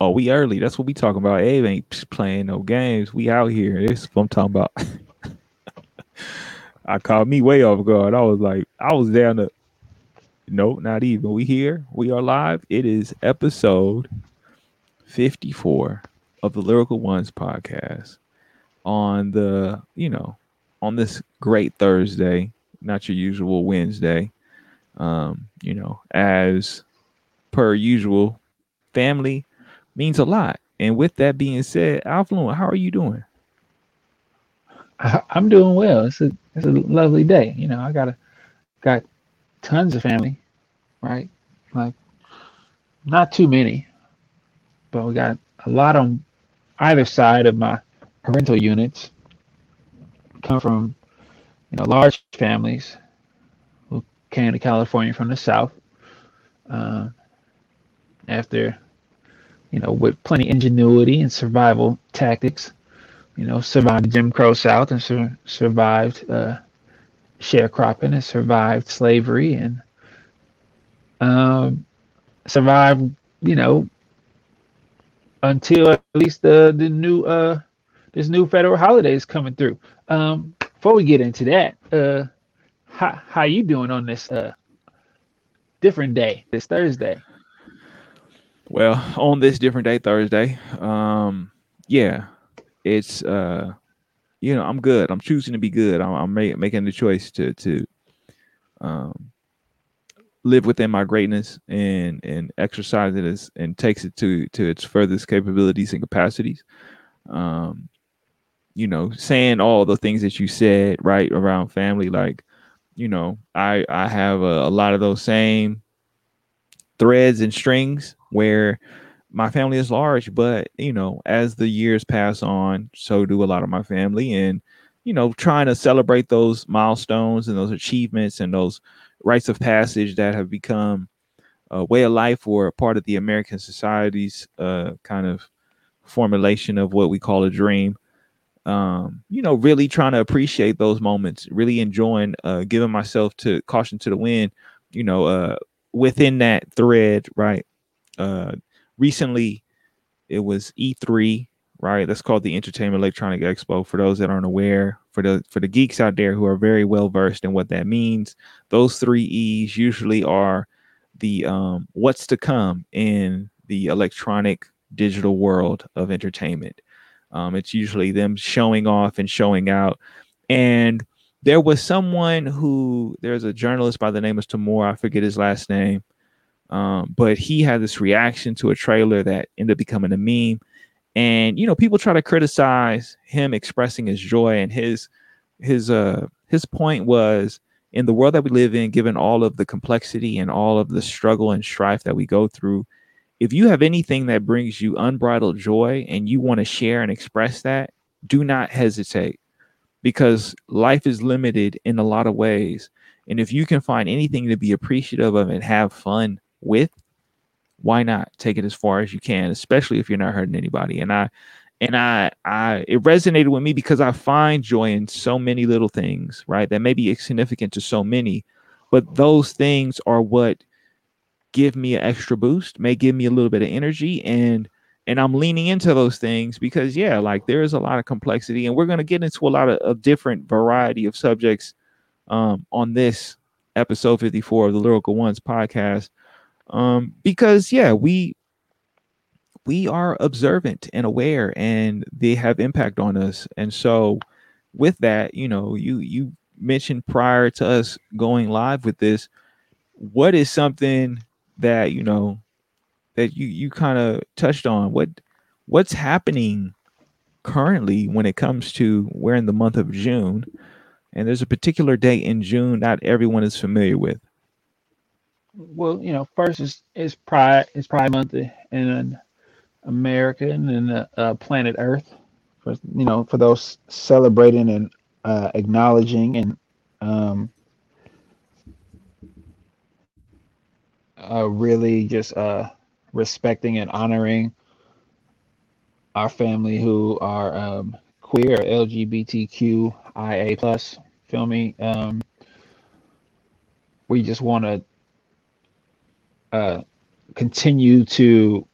Oh, we early. That's what we talking about. Abe ain't playing no games. We out here. This is what I'm talking about. I called me way off guard. I was like, I was down to no, not even. We here. We are live. It is episode 54 of the Lyrical Ones podcast on the, you know, on this great Thursday, not your usual Wednesday. Um, you know, as per usual, family means a lot. And with that being said, Affluent, how are you doing? I, am doing well. It's a it's a lovely day. You know, I got a got tons of family, right? Like not too many, but we got a lot on either side of my parental units. Come from you know large families who came to California from the south. Uh, after you know with plenty ingenuity and survival tactics you know, survived Jim Crow South and sur- survived uh, sharecropping and survived slavery and um, survived, you know, until at least the the new uh this new federal holiday is coming through. Um, before we get into that, uh, how how you doing on this uh different day, this Thursday? Well, on this different day, Thursday, um, yeah, it's uh you know i'm good. I'm choosing to be good. I'm, I'm make, making the choice to to um live within my greatness and and exercise it as and takes it to to its furthest capabilities and capacities. Um you know saying all the things that you said right around family like you know i i have a, a lot of those same threads and strings where my family is large, but you know, as the years pass on, so do a lot of my family, and you know, trying to celebrate those milestones and those achievements and those rites of passage that have become a way of life or a part of the American society's uh, kind of formulation of what we call a dream. Um, you know, really trying to appreciate those moments, really enjoying, uh, giving myself to caution to the wind, you know, uh, within that thread, right? Uh, recently it was E3, right? That's called the Entertainment Electronic Expo. For those that aren't aware, for the for the geeks out there who are very well versed in what that means, those three E's usually are the um, what's to come in the electronic digital world of entertainment. Um, it's usually them showing off and showing out. And there was someone who there's a journalist by the name of Tamoor, I forget his last name. Um, but he had this reaction to a trailer that ended up becoming a meme. And you know, people try to criticize him expressing his joy and his his uh his point was in the world that we live in, given all of the complexity and all of the struggle and strife that we go through, if you have anything that brings you unbridled joy and you want to share and express that, do not hesitate because life is limited in a lot of ways. And if you can find anything to be appreciative of and have fun with, why not take it as far as you can, especially if you're not hurting anybody? And I and I I it resonated with me because I find joy in so many little things, right? That may be significant to so many, but those things are what give me an extra boost, may give me a little bit of energy and and I'm leaning into those things because yeah, like there is a lot of complexity and we're going to get into a lot of, of different variety of subjects um, on this episode 54 of the Lyrical Ones podcast um, because yeah, we we are observant and aware, and they have impact on us. And so, with that, you know, you you mentioned prior to us going live with this, what is something that you know that you you kind of touched on? What what's happening currently when it comes to we're in the month of June, and there's a particular date in June not everyone is familiar with well, you know, first is is Pride is Pride Month in America and uh, planet Earth. For you know, for those celebrating and uh, acknowledging and um, uh, really just uh, respecting and honoring our family who are um, queer, LGBTQIA plus. Feel me? Um, we just want to uh, continue to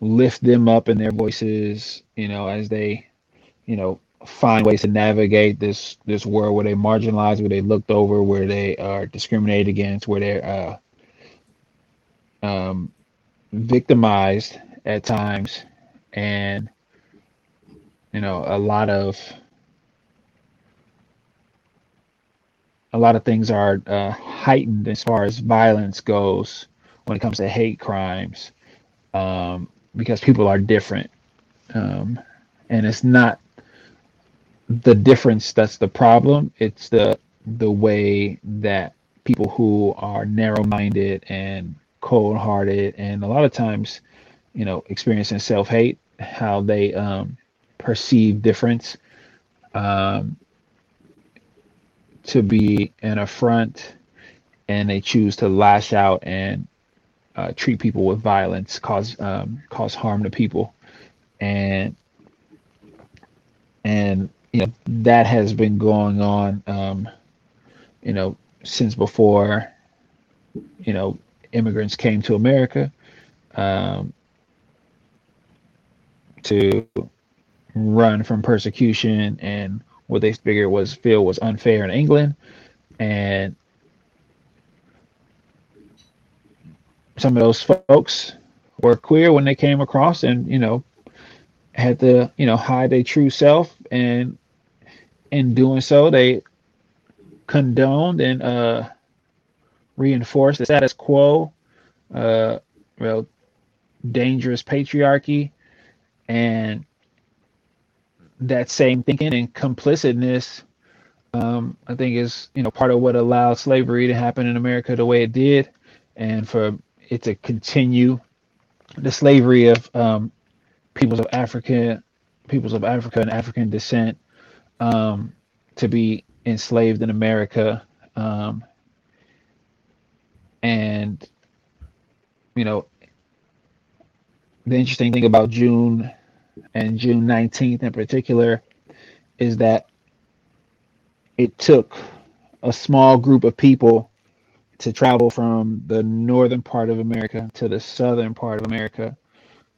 lift them up in their voices, you know, as they, you know, find ways to navigate this this world where they marginalized, where they looked over, where they are discriminated against, where they're uh, um, victimized at times, and you know, a lot of a lot of things are uh, heightened as far as violence goes when it comes to hate crimes um, because people are different um, and it's not the difference that's the problem it's the the way that people who are narrow-minded and cold-hearted and a lot of times you know experiencing self-hate how they um, perceive difference um, to be an affront and they choose to lash out and uh, treat people with violence, cause um, cause harm to people, and and you know that has been going on, um, you know, since before, you know, immigrants came to America, um, to run from persecution and what they figured was feel was unfair in England, and some of those folks were queer when they came across, and you know had to you know hide their true self, and in doing so they condoned and uh, reinforced the status quo, uh, well, dangerous patriarchy, and that same thinking and complicitness um, I think is you know part of what allowed slavery to happen in America the way it did, and for it to continue the slavery of um, peoples of Africa, peoples of Africa and African descent um, to be enslaved in America, um, and you know the interesting thing about June and June 19th in particular is that it took a small group of people to travel from the northern part of America to the southern part of America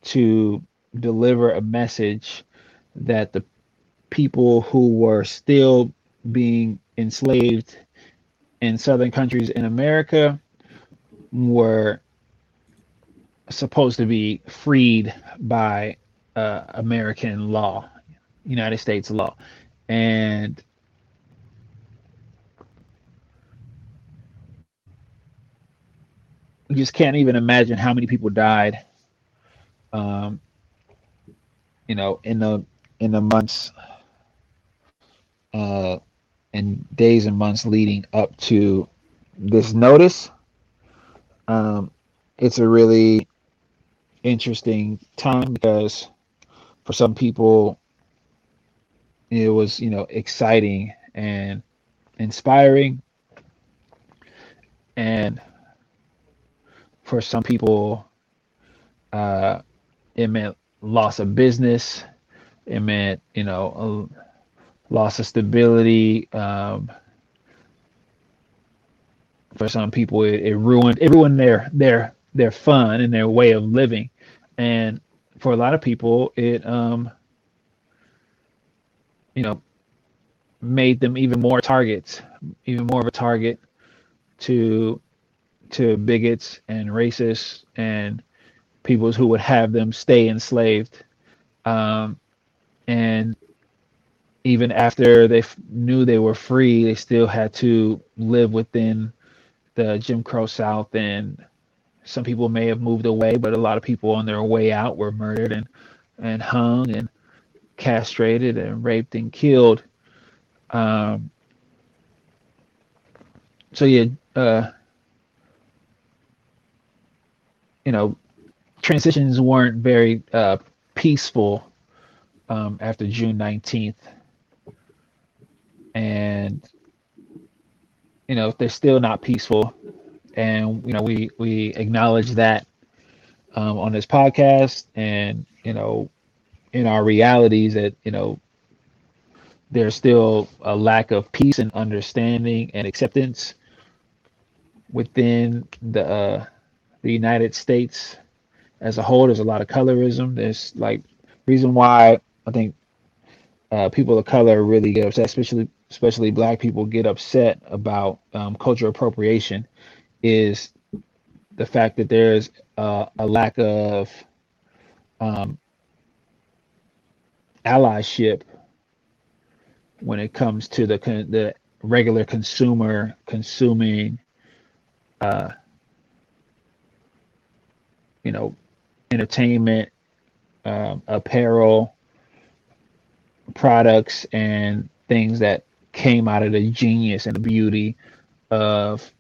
to deliver a message that the people who were still being enslaved in southern countries in America were supposed to be freed by uh, American law, United States law, and you just can't even imagine how many people died. Um, you know, in the in the months uh, and days and months leading up to this notice. Um, it's a really interesting time because for some people it was you know exciting and inspiring. And for some people uh it meant loss of business. It meant you know loss of stability um for some people it, it ruined it ruined their their their fun and their way of living and for a lot of people, it um, you know made them even more targets, even more of a target to to bigots and racists and peoples who would have them stay enslaved. Um, and even after they f- knew they were free, they still had to live within the Jim Crow South and some people may have moved away, but a lot of people on their way out were murdered and and hung and castrated and raped and killed. Um, so yeah, uh, you know, transitions weren't very uh, peaceful um, after June nineteenth, and you know they're still not peaceful and you know we we acknowledge that um, on this podcast and you know in our realities that you know there's still a lack of peace and understanding and acceptance within the uh, the United States as a whole. There's a lot of colorism. There's like reason why I think uh, people of color really get upset, especially especially black people get upset about um, cultural appropriation, is the fact that there's uh, a lack of um, allyship when it comes to the the regular consumer consuming uh, you know entertainment um, apparel products and things that came out of the genius and the beauty of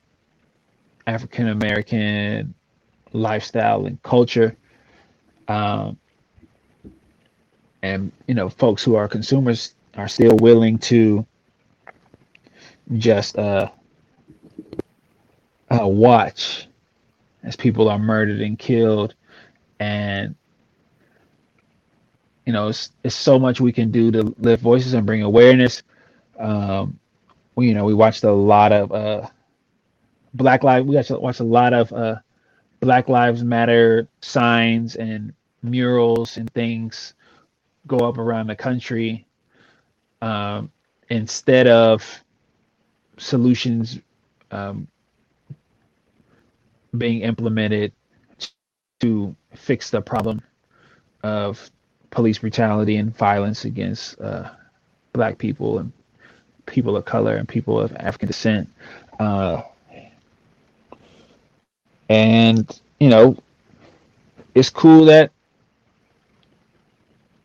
African American lifestyle and culture. Um, and you know, folks who are consumers are still willing to just uh, uh, watch as people are murdered and killed, and you know, it's, it's so much we can do to lift voices and bring awareness. Um, we, you know, we watched a lot of uh, Black Lives. We actually watched a lot of uh, Black Lives Matter signs and murals and things go up around the country um, instead of solutions um, being implemented to fix the problem of police brutality and violence against uh, black people and people of color and people of African descent. Uh, and, you know, it's cool that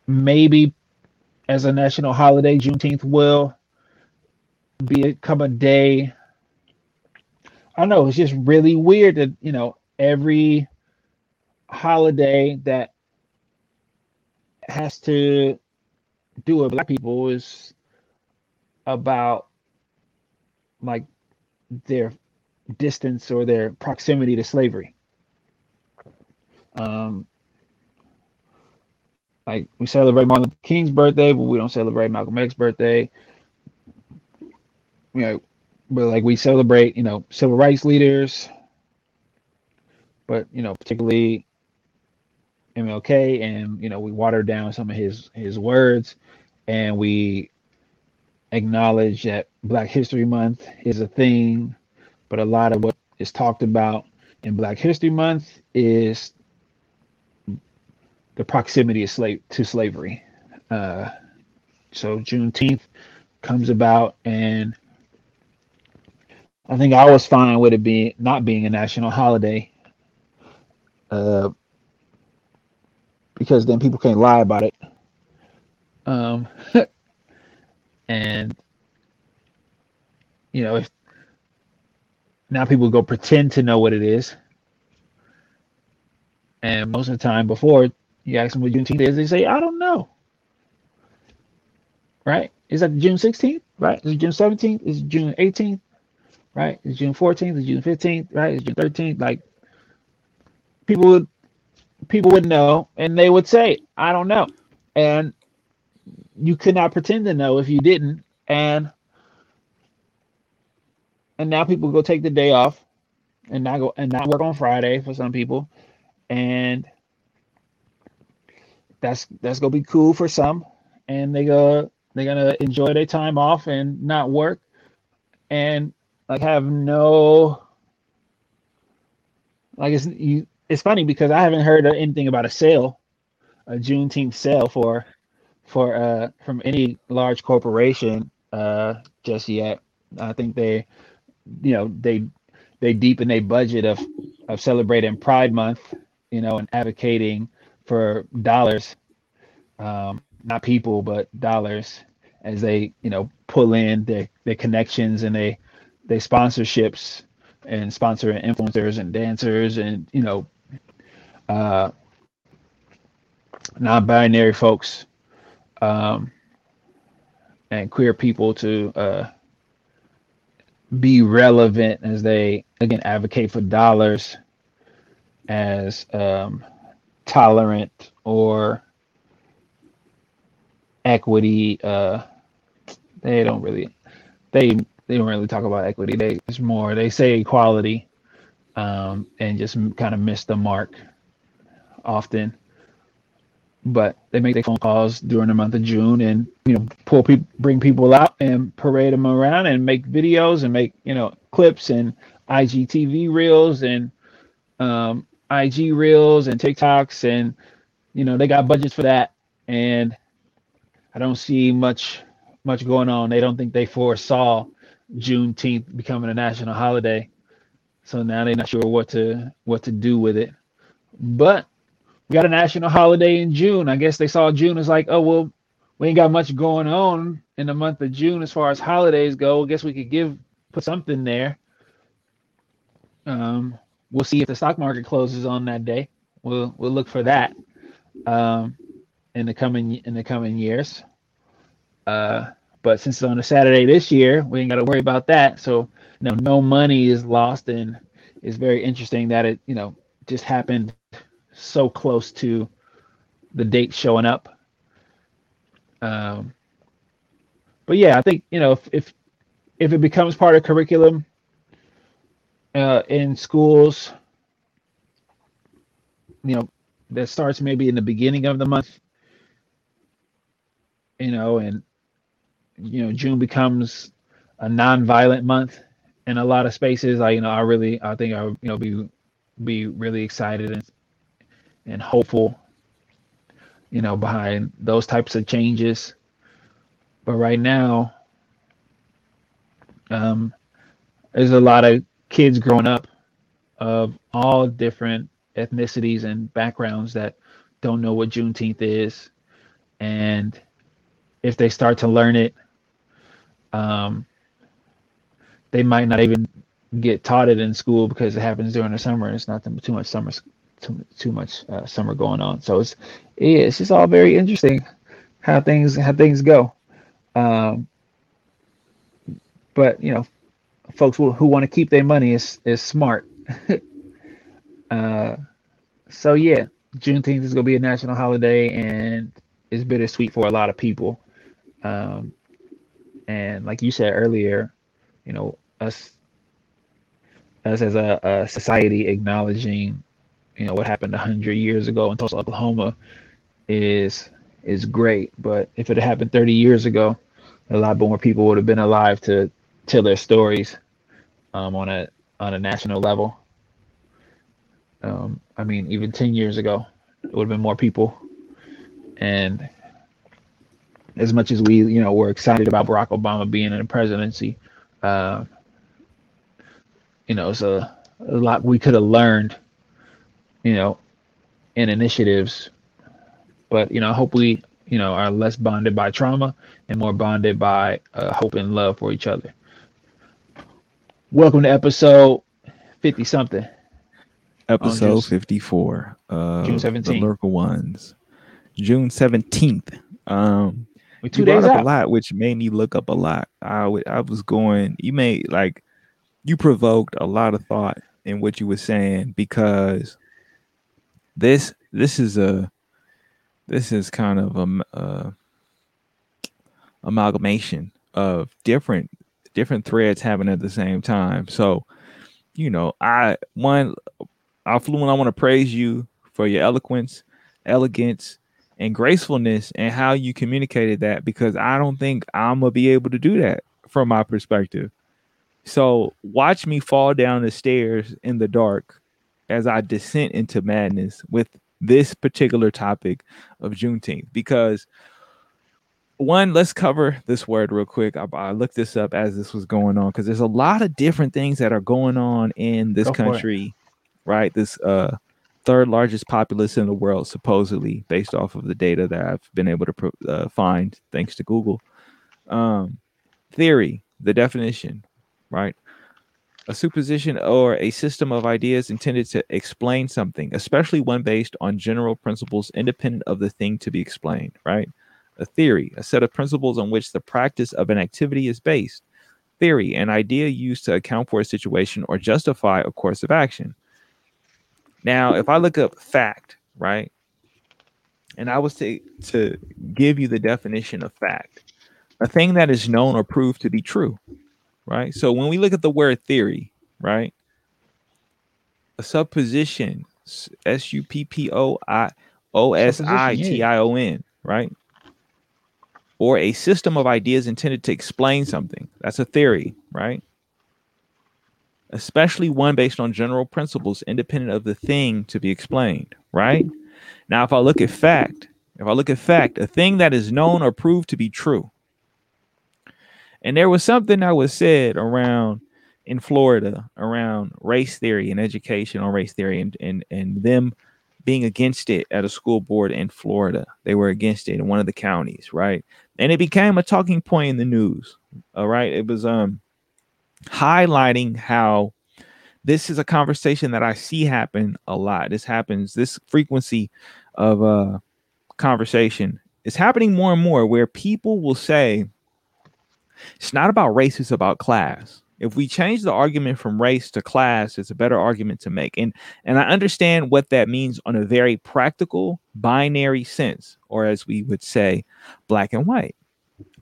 maybe as a national holiday, Juneteenth will become a day. I don't know, it's just really weird that, you know, every holiday that has to do with black people is about like their distance or their proximity to slavery. Um, like we celebrate Martin Luther King's birthday, but we don't celebrate Malcolm X's birthday. You know, but like we celebrate, you know, civil rights leaders, but you know, particularly MLK, and you know we water down some of his his words, and we acknowledge that Black History Month is a thing, but a lot of what is talked about in Black History Month is the proximity of slave to slavery. Uh, so Juneteenth comes about, and I think I was fine with it being not being a national holiday. Uh, because then people can't lie about it. Um, and you know, if now people go pretend to know what it is, and most of the time before you ask them what Juneteenth is, they say, "I don't know." Right? Is that June 16th? Right? Is it June 17th? Is it June 18th? Right? Is June 14th? Is June 15th? Right? Is June 13th? Like people would people would know and they would say, I don't know. And you could not pretend to know if you didn't. And and now people go take the day off and not go and not work on Friday for some people. And that's that's gonna be cool for some. And they go they're gonna enjoy their time off and not work and like have no like it's you it's funny because I haven't heard anything about a sale, a Juneteenth sale for for uh from any large corporation uh just yet. I think they you know they they deepen a budget of of celebrating Pride Month, you know, and advocating for dollars, um, not people but dollars, as they you know pull in their their connections and they they sponsorships and sponsor influencers and dancers and you know uh, non-binary folks um, and queer people to uh, be relevant as they again advocate for dollars as um, tolerant or equity uh, they don't really they they don't really talk about equity. They it's more they say equality um, and just kind of miss the mark often, but they make their phone calls during the month of June and you know pull people, bring people out and parade them around and make videos and make you know clips and IGTV reels and um, IG reels and TikToks and you know they got budgets for that and I don't see much much going on. They don't think they foresaw Juneteenth becoming a national holiday, so now they're not sure what to what to do with it. But we got a national holiday in June. I guess they saw June as like, oh well, we ain't got much going on in the month of June as far as holidays go. I guess we could give put something there. Um, we'll see if the stock market closes on that day. We'll we'll look for that um, in the coming in the coming years. Uh, but since it's on a Saturday this year, we ain't got to worry about that. So know, no money is lost, and it's very interesting that it you know just happened so close to the date showing up. Um, but yeah, I think you know if if, if it becomes part of curriculum uh, in schools, you know, that starts maybe in the beginning of the month, you know, and you know June becomes a non-violent month in a lot of spaces. I you know I really I think I you know be be really excited and and hopeful, you know, behind those types of changes. But right now, um, there's a lot of kids growing up of all different ethnicities and backgrounds that don't know what Juneteenth is, and if they start to learn it, um, they might not even get taught it in school because it happens during the summer. It's not too much summer too, too much uh, summer going on. So it's yeah, it's just all very interesting how things how things go. Um, but you know, folks who, who want to keep their money is is smart. uh, so yeah, Juneteenth is gonna be a national holiday, and it's bittersweet for a lot of people. Um, and like you said earlier, you know, us us as a, a society acknowledging you know what happened hundred years ago in Tulsa, Oklahoma, is is great. But if it had happened 30 years ago, a lot more people would have been alive to tell their stories um, on a on a national level. Um, I mean, even 10 years ago, it would have been more people. And as much as we, you know, were excited about Barack Obama being in the presidency, uh, you know, it's a, a lot we could have learned you know, in initiatives. But you know, I hope we, you know, are less bonded by trauma and more bonded by uh, hope and love for each other. Welcome to episode fifty something. Episode fifty four. Uh, June seventeenth. The Lyrical Ones. June seventeenth. Um, we two you days brought up out. a lot, which made me look up a lot. I, w- I was going. You made like you provoked a lot of thought in what you were saying because this this is a this is kind of a, a uh, amalgamation of different different threads happening at the same time. So, you know, I one I Affluent, I want to praise you for your eloquence, elegance, and gracefulness and how you communicated that because I don't think I'm gonna be able to do that from my perspective. So watch me fall down the stairs in the dark as I descent into madness with this particular topic of Juneteenth because one, let's cover this word real quick. I, I looked this up as this was going on because there's a lot of different things that are going on in this Go country, right? This uh, third largest populace in the world, supposedly, based off of the data that I've been able to pro- uh, find thanks to Google. Um, theory, the definition, right? A supposition or a system of ideas intended to explain something, especially one based on general principles independent of the thing to be explained, right? A theory, a set of principles on which the practice of an activity is based. Theory, an idea used to account for a situation or justify a course of action. Now, if I look up fact, right, and I was to, to give you the definition of fact, a thing that is known or proved to be true, right? So when we look at the word theory, right? A supposition S U P P O I O S I T I O N, right? Or a system of ideas intended to explain something. That's a theory, right? Especially one based on general principles independent of the thing to be explained, right? Now, if I look at fact, if I look at fact, a thing that is known or proved to be true. And there was something that was said around in Florida around race theory and education on race theory and, and, and them being against it at a school board in Florida. They were against it in one of the counties, right? And it became a talking point in the news. All right. It was um highlighting how this is a conversation that I see happen a lot. This happens, this frequency of uh conversation is happening more and more where people will say it's not about race, it's about class. If we change the argument from race to class it's a better argument to make. And and i understand what that means on a very practical binary sense or as we would say black and white.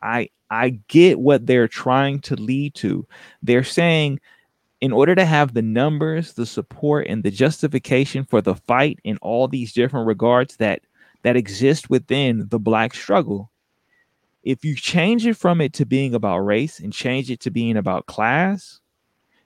I i get what they're trying to lead to. They're saying in order to have the numbers the support and the justification for the fight in all these different regards that that exist within the black struggle if you change it from it to being about race and change it to being about class,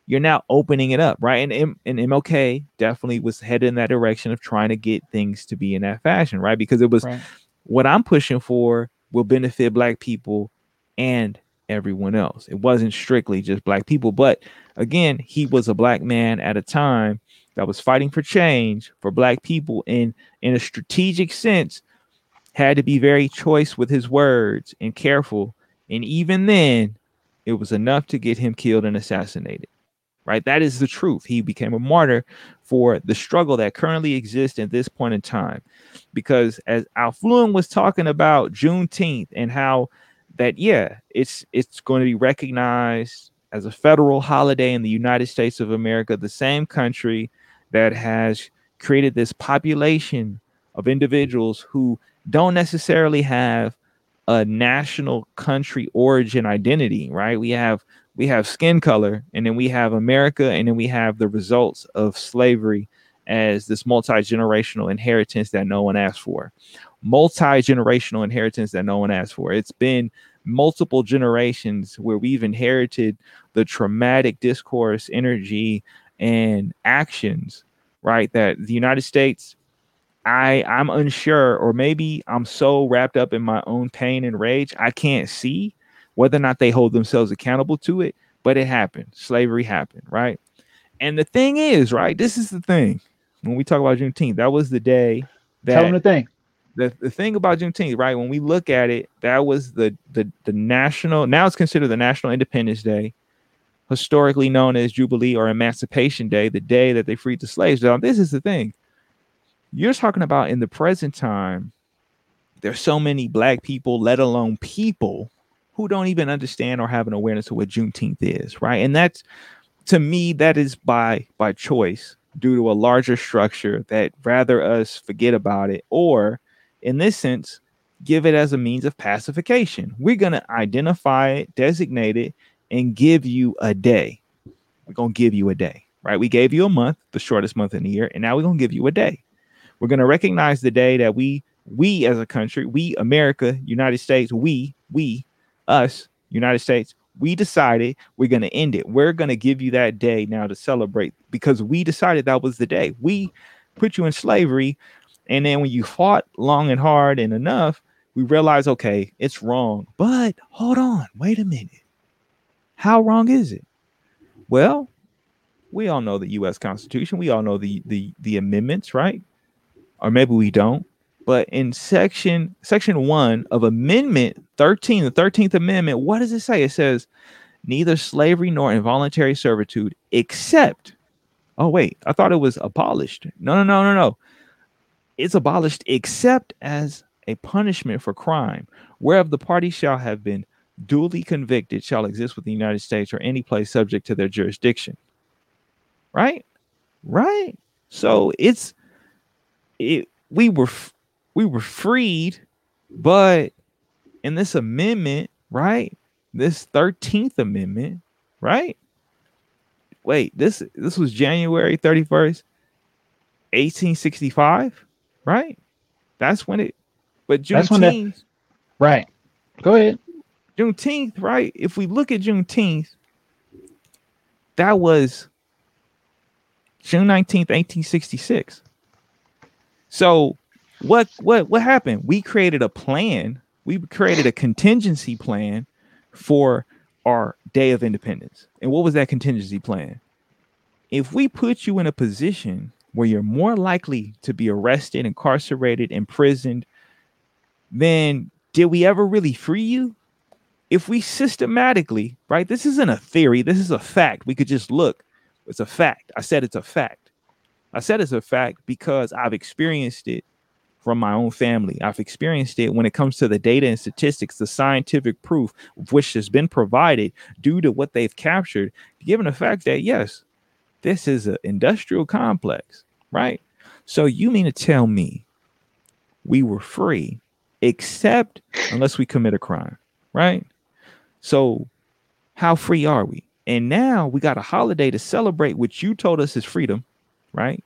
you're now opening it up, right? And, and MLK definitely was headed in that direction of trying to get things to be in that fashion, right? Because it was right. what I'm pushing for will benefit black people and everyone else. It wasn't strictly just black people, but again, he was a black man at a time that was fighting for change for black people in in a strategic sense had to be very choice with his words and careful. And even then, it was enough to get him killed and assassinated. Right? That is the truth. He became a martyr for the struggle that currently exists at this point in time. Because as Affluent was talking about Juneteenth and how that, yeah, it's it's going to be recognized as a federal holiday in the United States of America, the same country that has created this population of individuals who don't necessarily have a national country origin identity, right? We have we have skin color, and then we have America, and then we have the results of slavery as this multi-generational inheritance that no one asked for. Multi-generational inheritance that no one asked for. It's been multiple generations where we've inherited the traumatic discourse, energy, and actions, right? That the United States I I'm unsure, or maybe I'm so wrapped up in my own pain and rage, I can't see whether or not they hold themselves accountable to it. But it happened. Slavery happened, right? And the thing is, right? This is the thing. When we talk about Juneteenth, that was the day that tell them the thing. The, the thing about Juneteenth, right? When we look at it, that was the the the national. Now it's considered the National Independence Day, historically known as Jubilee or Emancipation Day, the day that they freed the slaves. Now, this is the thing you're talking about in the present time, there's so many black people, let alone people, who don't even understand or have an awareness of what Juneteenth is, right? And that's to me, that is by by choice due to a larger structure that rather us forget about it, or in this sense, give it as a means of pacification. We're gonna identify it, designate it, and give you a day. We're gonna give you a day, right? We gave you a month, the shortest month in the year, and now we're gonna give you a day. We're going to recognize the day that we, we as a country, we, America, United States, we, we, us, United States, we decided we're going to end it. We're going to give you that day now to celebrate because we decided that was the day. We put you in slavery. And then when you fought long and hard and enough, we realize, okay, it's wrong. But hold on, wait a minute. How wrong is it? Well, we all know the U.S. Constitution. We all know the the the amendments, right? Or maybe we don't. But in section section one of Amendment 13, the 13th Amendment, what does it say? It says neither slavery nor involuntary servitude, except oh wait, I thought it was abolished. No, no, no, no, no. It's abolished except as a punishment for crime, whereof the party shall have been duly convicted, shall exist with the United States or any place subject to their jurisdiction. Right? Right? So it's it we were we were freed, but in this amendment, right? This 13th amendment, right? Wait, this this was January 31st. 1865, right? That's when it. But That's when that- Juneteenth, Right. Go ahead. Juneteenth, right? If we look at Juneteenth, that was June 19th, 1866. So what what what happened? We created a plan. We created a contingency plan for our day of independence. And what was that contingency plan? If we put you in a position where you're more likely to be arrested, incarcerated, imprisoned, then did we ever really free you? If we systematically, right? This isn't a theory, this is a fact. We could just look. It's a fact. I said it's a fact. I said it's a fact because I've experienced it from my own family. I've experienced it when it comes to the data and statistics, the scientific proof of which has been provided due to what they've captured, given the fact that, yes, this is an industrial complex, right? So you mean to tell me we were free, except unless we commit a crime, right? So how free are we? And now we got a holiday to celebrate what you told us is freedom, right?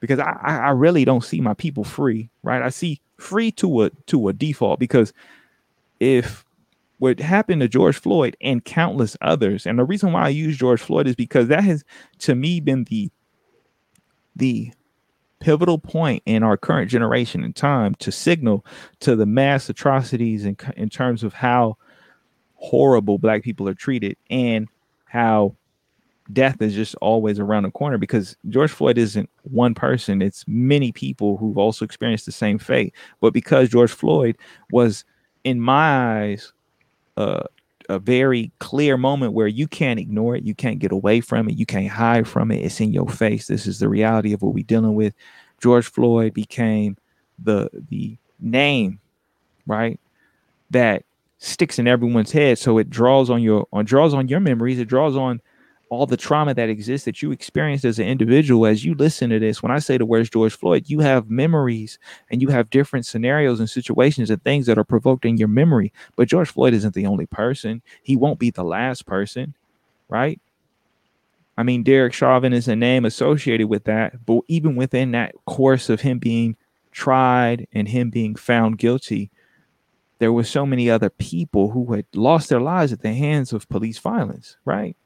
Because I, I really don't see my people free, right? I see free to a to a default because if what happened to George Floyd and countless others, and the reason why I use George Floyd is because that has to me been the the pivotal point in our current generation and time to signal to the mass atrocities in, in terms of how horrible black people are treated and how death is just always around the corner because George Floyd isn't one person, it's many people who've also experienced the same fate. But because George Floyd was, in my eyes, uh, a very clear moment where you can't ignore it, you can't get away from it, you can't hide from it. It's in your face. This is the reality of what we're dealing with. George Floyd became the the name, right? That sticks in everyone's head. So it draws on your on draws on your memories. It draws on all the trauma that exists that you experienced as an individual as you listen to this when i say the words george floyd you have memories and you have different scenarios and situations and things that are provoked in your memory. But george floyd isn't the only person. He won't be the last person right? I mean derek chauvin is a name associated with that but even within that course of him being tried and him being found guilty there were so many other people who had lost their lives at the hands of police violence right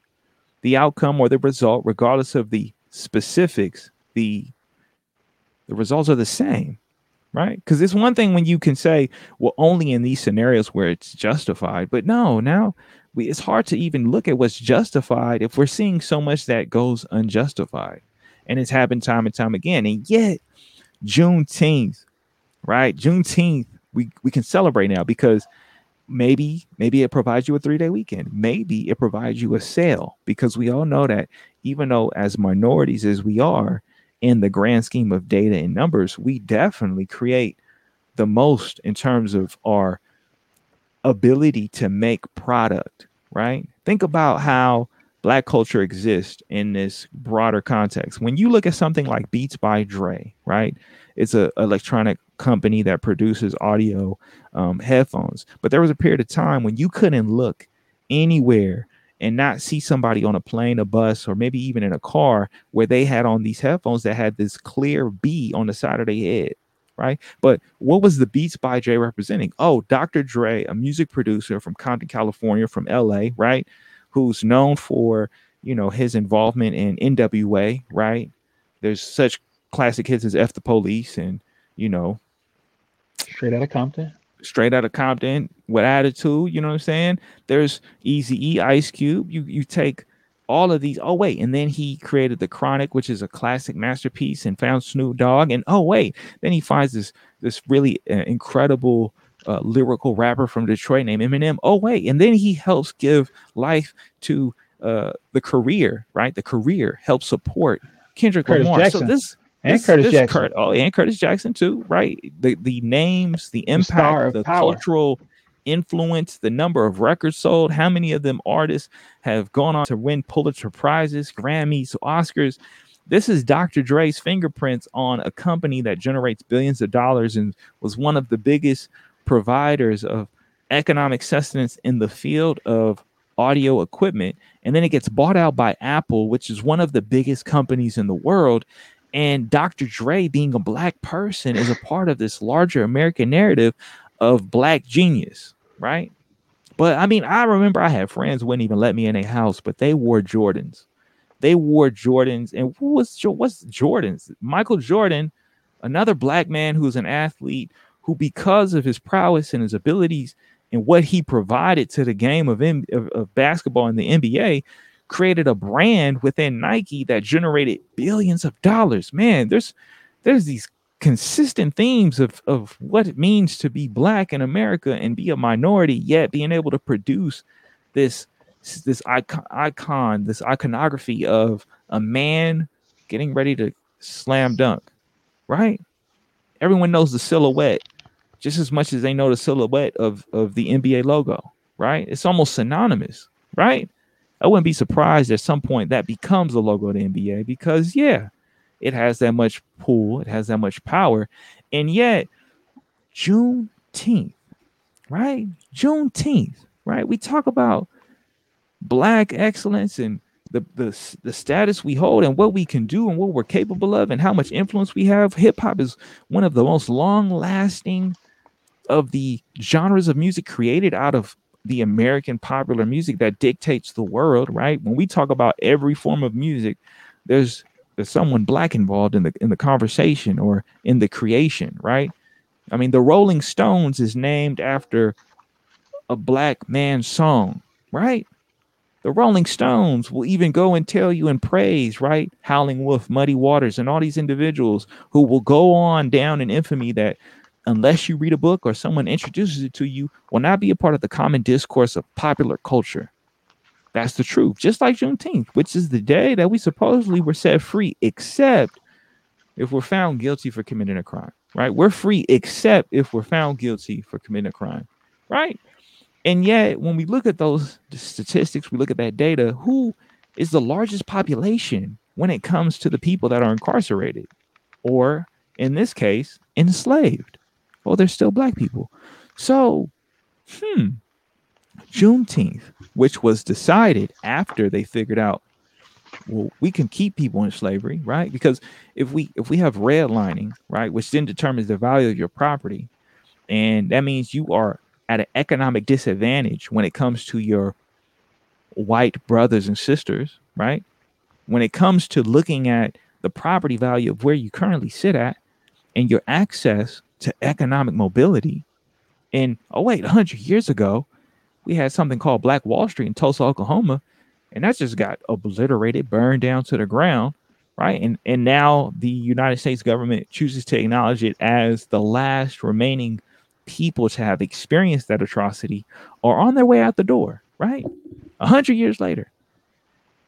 the outcome or the result, regardless of the specifics, the the results are the same, right? Because it's one thing when you can say, well, only in these scenarios where it's justified, but no, now we, it's hard to even look at what's justified if we're seeing so much that goes unjustified, and it's happened time and time again. And yet, Juneteenth, right? Juneteenth, we we can celebrate now because maybe maybe it provides you a three day weekend. Maybe it provides you a sale because we all know that even though as minorities as we are in the grand scheme of data and numbers we definitely create the most in terms of our ability to make product right? Think about how black culture exists in this broader context. When you look at something like beats by dre right? It's a electronic company that produces audio um, headphones. But there was a period of time when you couldn't look anywhere and not see somebody on a plane, a bus, or maybe even in a car where they had on these headphones that had this clear B on the side of their head. Right. But what was the Beats by Dre representing? Oh, Dr. Dre, a music producer from Compton, California, from LA, right? Who's known for, you know, his involvement in NWA, right? There's such classic hits as F the Police and, you know, Straight out of Compton. straight out of Compton with attitude. You know what I'm saying? There's Easy E, Ice Cube. You you take all of these. Oh wait, and then he created the Chronic, which is a classic masterpiece, and found Snoop Dogg. And oh wait, then he finds this this really uh, incredible uh, lyrical rapper from Detroit named Eminem. Oh wait, and then he helps give life to uh, the career. Right, the career helps support Kendrick Curtis Lamar. Jackson. So this And this- Curtis this Jackson. Kurt- oh, and Curtis Jackson too, right? The the names, the impact, of the cultural influence, the number of records sold, how many of them artists have gone on to win Pulitzer prizes, Grammys, Oscars. This is Dr. Dre's fingerprints on a company that generates billions of dollars and was one of the biggest providers of economic sustenance in the field of audio equipment. And then it gets bought out by Apple, which is one of the biggest companies in the world. And Dr. Dre being a black person is a part of this larger American narrative of black genius, right? But I mean, I remember I had friends wouldn't even let me in a house, but they wore Jordans. They wore Jordans, and who was what's Jordans? Michael Jordan, another black man who's an athlete who, because of his prowess and his abilities and what he provided to the game of, of, of basketball in the NBA, created a brand within Nike that generated billions of dollars. Man, there's there's these consistent themes of of what it means to be black in America and be a minority, yet being able to produce this this icon, icon this iconography of a man getting ready to slam dunk, right? Everyone knows the silhouette just as much as they know the silhouette of of the NBA logo, right? It's almost synonymous, right? I wouldn't be surprised at some point that becomes the logo of the NBA because, yeah, it has that much pull, it has that much power. And yet, Juneteenth, right? Juneteenth, right? We talk about black excellence and the, the, the status we hold and what we can do and what we're capable of and how much influence we have. Hip hop is one of the most long lasting of the genres of music created out of the American popular music that dictates the world, right? When we talk about every form of music, there's there's someone black involved in the in the conversation or in the creation, right? I mean, the Rolling Stones is named after a black man's song, right? The Rolling Stones will even go and tell you in praise, right? Howlin' Wolf, Muddy Waters, and all these individuals who will go on down in infamy that unless you read a book or someone introduces it to you, will not be a part of the common discourse of popular culture. That's the truth. Just like Juneteenth, which is the day that we supposedly were set free, except if we're found guilty for committing a crime, right? We're free except if we're found guilty for committing a crime, right? And yet, when we look at those statistics, we look at that data, who is the largest population when it comes to the people that are incarcerated or, in this case, enslaved? Oh, they're still black people. So, hmm, Juneteenth, which was decided after they figured out, well, we can keep people in slavery, right? Because if we if we have redlining, right, which then determines the value of your property, and that means you are at an economic disadvantage when it comes to your white brothers and sisters, right? When it comes to looking at the property value of where you currently sit at and your access to economic mobility. And oh wait, 100 years ago, we had something called Black Wall Street in Tulsa, Oklahoma, and that just got obliterated, burned down to the ground, right? And and now the United States government chooses to acknowledge it as the last remaining people to have experienced that atrocity or on their way out the door, right? A hundred years later.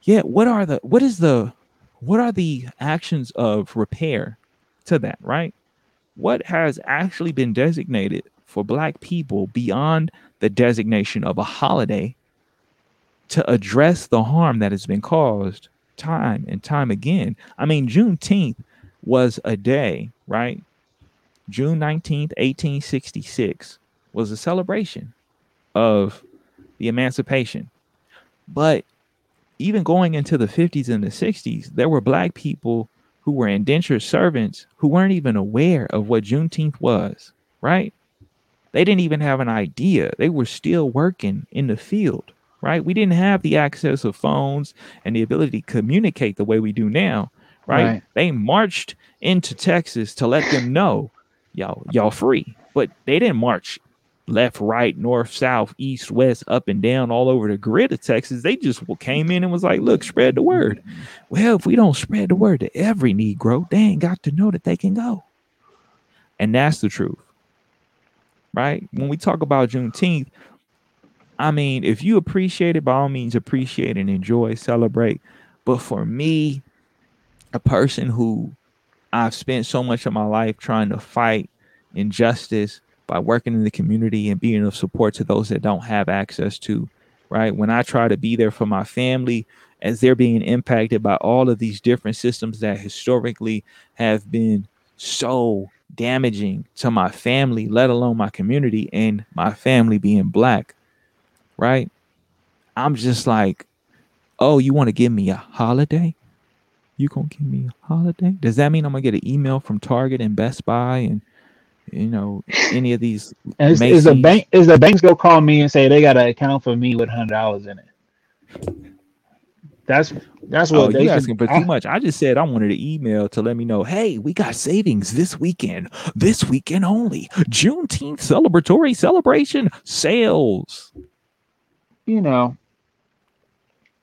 Yet, what are the what is the what are the actions of repair to that, right? What has actually been designated for black people beyond the designation of a holiday to address the harm that has been caused time and time again. I mean, Juneteenth was a day, right? June 19th, 1866 was a celebration of the emancipation. But even going into the 50s and the 60s, there were black people who were indentured servants who weren't even aware of what Juneteenth was, right? They didn't even have an idea. They were still working in the field, right? We didn't have the access of phones and the ability to communicate the way we do now, right? right. They marched into Texas to let them know, y'all, y'all free. But they didn't march left, right, north, south, east, west, up and down, all over the grid of Texas. They just came in and was like, look, spread the word. Mm-hmm. Well, if we don't spread the word to every Negro, they ain't got to know that they can go. And that's the truth. Right? When we talk about Juneteenth, I mean, if you appreciate it, by all means, appreciate and enjoy, celebrate. But for me, a person who I've spent so much of my life trying to fight injustice, by working in the community and being of support to those that don't have access to, right? When I try to be there for my family as they're being impacted by all of these different systems that historically have been so damaging to my family, let alone my community and my family being black, right? I'm just like, oh, you want to give me a holiday? You gonna give me a holiday? Does that mean I'm gonna get an email from Target and Best Buy and you know any of these? Is, is the bank is the banks go call me and say they got an account for me with hundred dollars in it? That's that's what oh, they you should- asking for too much. I just said I wanted an email to let me know, hey, we got savings this weekend, this weekend only. Juneteenth celebratory celebration sales. you know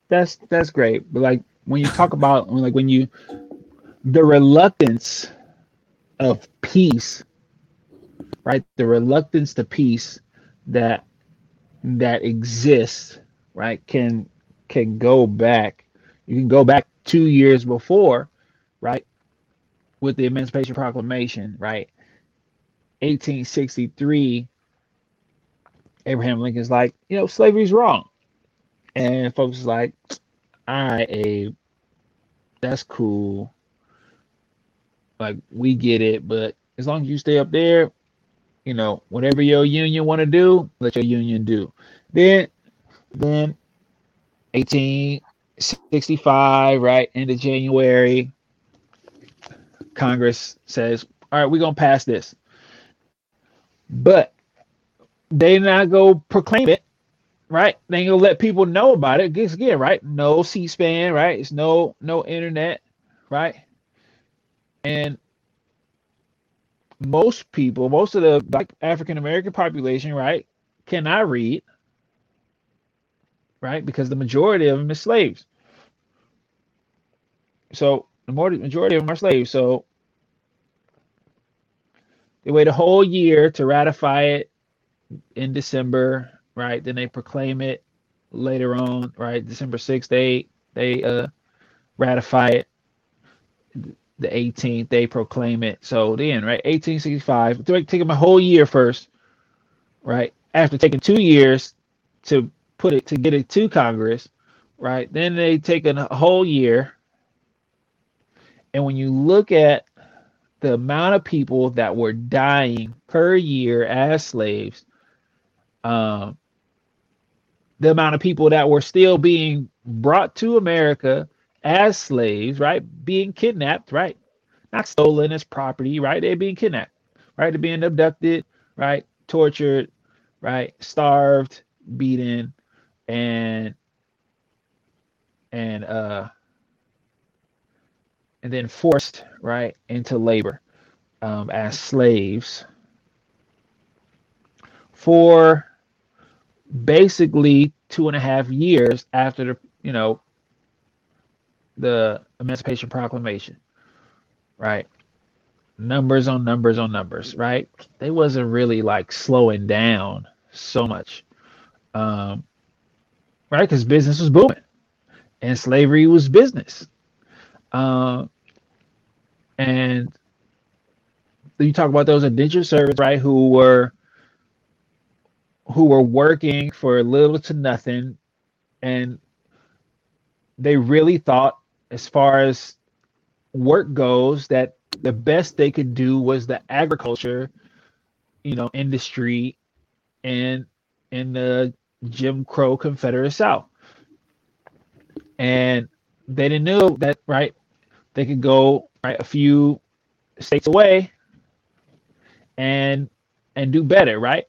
that's that's great but like when you talk about like when you the reluctance of peace right the reluctance to peace that that exists right can can go back you can go back two years before right with the emancipation proclamation right 1863 Abraham Lincoln's like, you know, slavery's wrong. And folks is like, all right, Abe, that's cool. Like, we get it, but as long as you stay up there, you know, whatever your union want to do, let your union do. Then, then 1865, right, end of January, Congress says, all right, we're going to pass this. But they not go proclaim it, right? They ain't gonna let people know about it. Guess again, right? No C-SPAN, right? It's no no internet, right? And most people, most of the black African American population, right, cannot read, right? Because the majority of them is slaves. So the more majority of them are slaves. So they wait a whole year to ratify it in December, right? Then they proclaim it later on, right? December 6th, they they uh ratify it. The 18th, they proclaim it. So then, right, 1865, it took them a whole year first, right? After taking two years to put it to get it to Congress, right? Then they take a whole year. And when you look at the amount of people that were dying per year as slaves, um, the amount of people that were still being brought to America as slaves, right? Being kidnapped, right? Not stolen as property, right? They're being kidnapped, right? They're being abducted, right? Tortured, right? Starved, beaten, and and uh and then forced, right, into labor um, as slaves for basically two and a half years after the you know the Emancipation Proclamation, right? Numbers on numbers on numbers, right? They wasn't really like slowing down so much, um, right? Because business was booming, and slavery was business, um, and you talk about those indentured servants, right? Who were who were working for little to nothing and they really thought as far as work goes that the best they could do was the agriculture you know industry and in the jim crow confederate south. And they didn't know that right they could go right a few states away and and do better right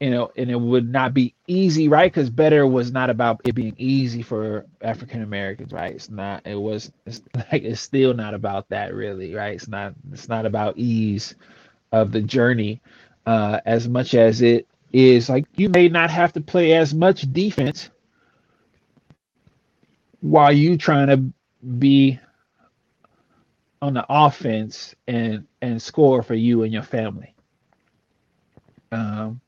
you know, and it would not be easy, right? Because better was not about it being easy for African Americans, right? It's not. It was. It's like it's still not about that, really, right? It's not. It's not about ease of the journey, uh, as much as it is like you may not have to play as much defense while you trying to be on the offense and and score for you and your family. Um,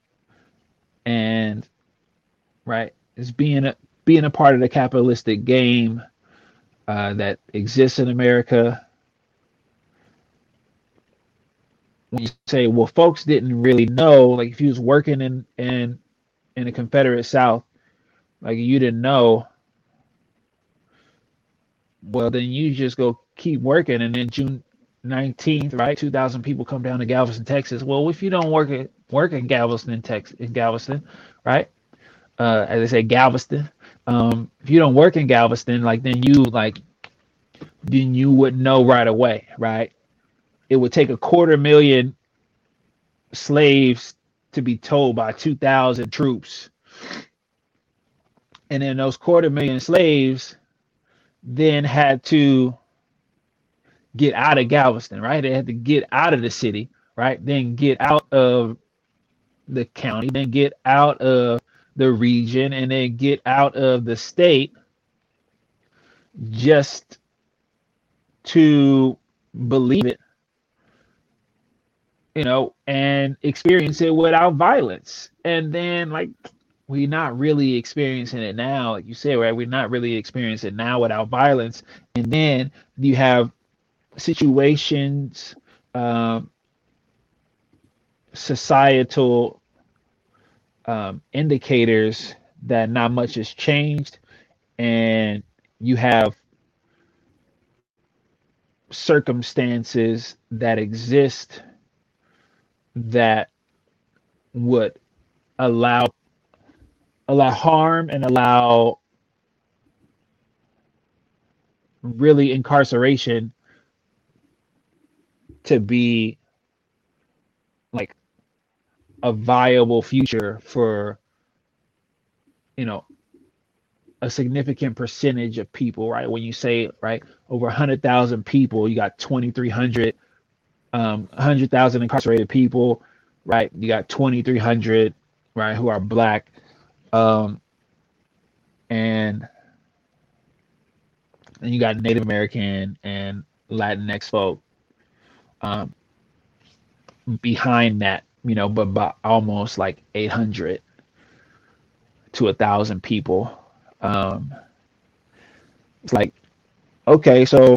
and right is being a being a part of the capitalistic game uh, that exists in America. When you say, well, folks didn't really know, like if you was working in in in the Confederate South, like you didn't know, well, then you just go keep working, and then June 19th, right, 2,000 people come down to Galveston, Texas. Well, if you don't work at work in Galveston, Texas, in Galveston, right? Uh, as I say, Galveston. Um, if you don't work in Galveston, like then you like then you would know right away, right? It would take a quarter million slaves to be told by 2,000 troops. And then those quarter million slaves then had to get out of Galveston, right? They had to get out of the city, right? Then get out of the county, then get out of the region, and then get out of the state just to believe it, you know, and experience it without violence. And then, like, we're not really experiencing it now, like you said, right? We're not really experiencing it now without violence. And then you have situations, um, societal um, indicators that not much has changed, and you have circumstances that exist that would allow allow harm and allow really incarceration to be like a viable future for you know a significant percentage of people right? When you say right over 100,000 people you got 2300 um 100,000 incarcerated people right? You got 2300 right who are black um and and you got native american and latinx folk um, behind that, you know, but by almost like 800 to a thousand people. Um, it's like, okay, so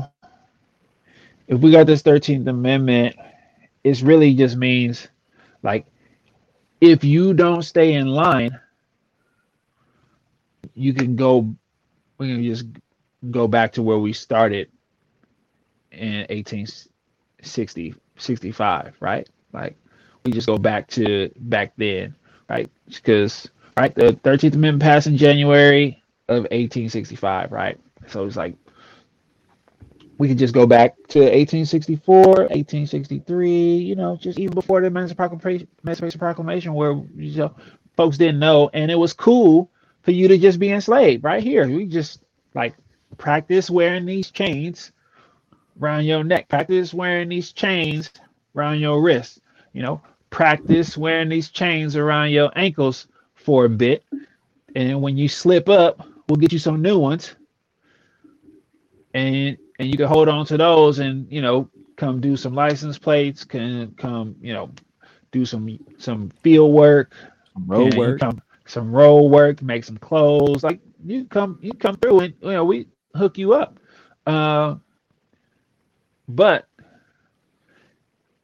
if we got this 13th Amendment, it really just means like if you don't stay in line, you can go, we can just go back to where we started in 18, 60, 65, right? Like we just go back to back then, right? Because right, the 13th Amendment passed in January of 1865, right? So it's like we could just go back to 1864, 1863, you know, just even before the Emancipation Proclamation, where you know folks didn't know, and it was cool for you to just be enslaved right here. We just like practice wearing these chains around your neck. Practice wearing these chains around your wrists. You know, practice wearing these chains around your ankles for a bit. And when you slip up, we'll get you some new ones. And and you can hold on to those and you know come do some license plates, can come, you know, do some some field work, some road work. Come, some road work, make some clothes. Like you come you come through and you know we hook you up. Uh but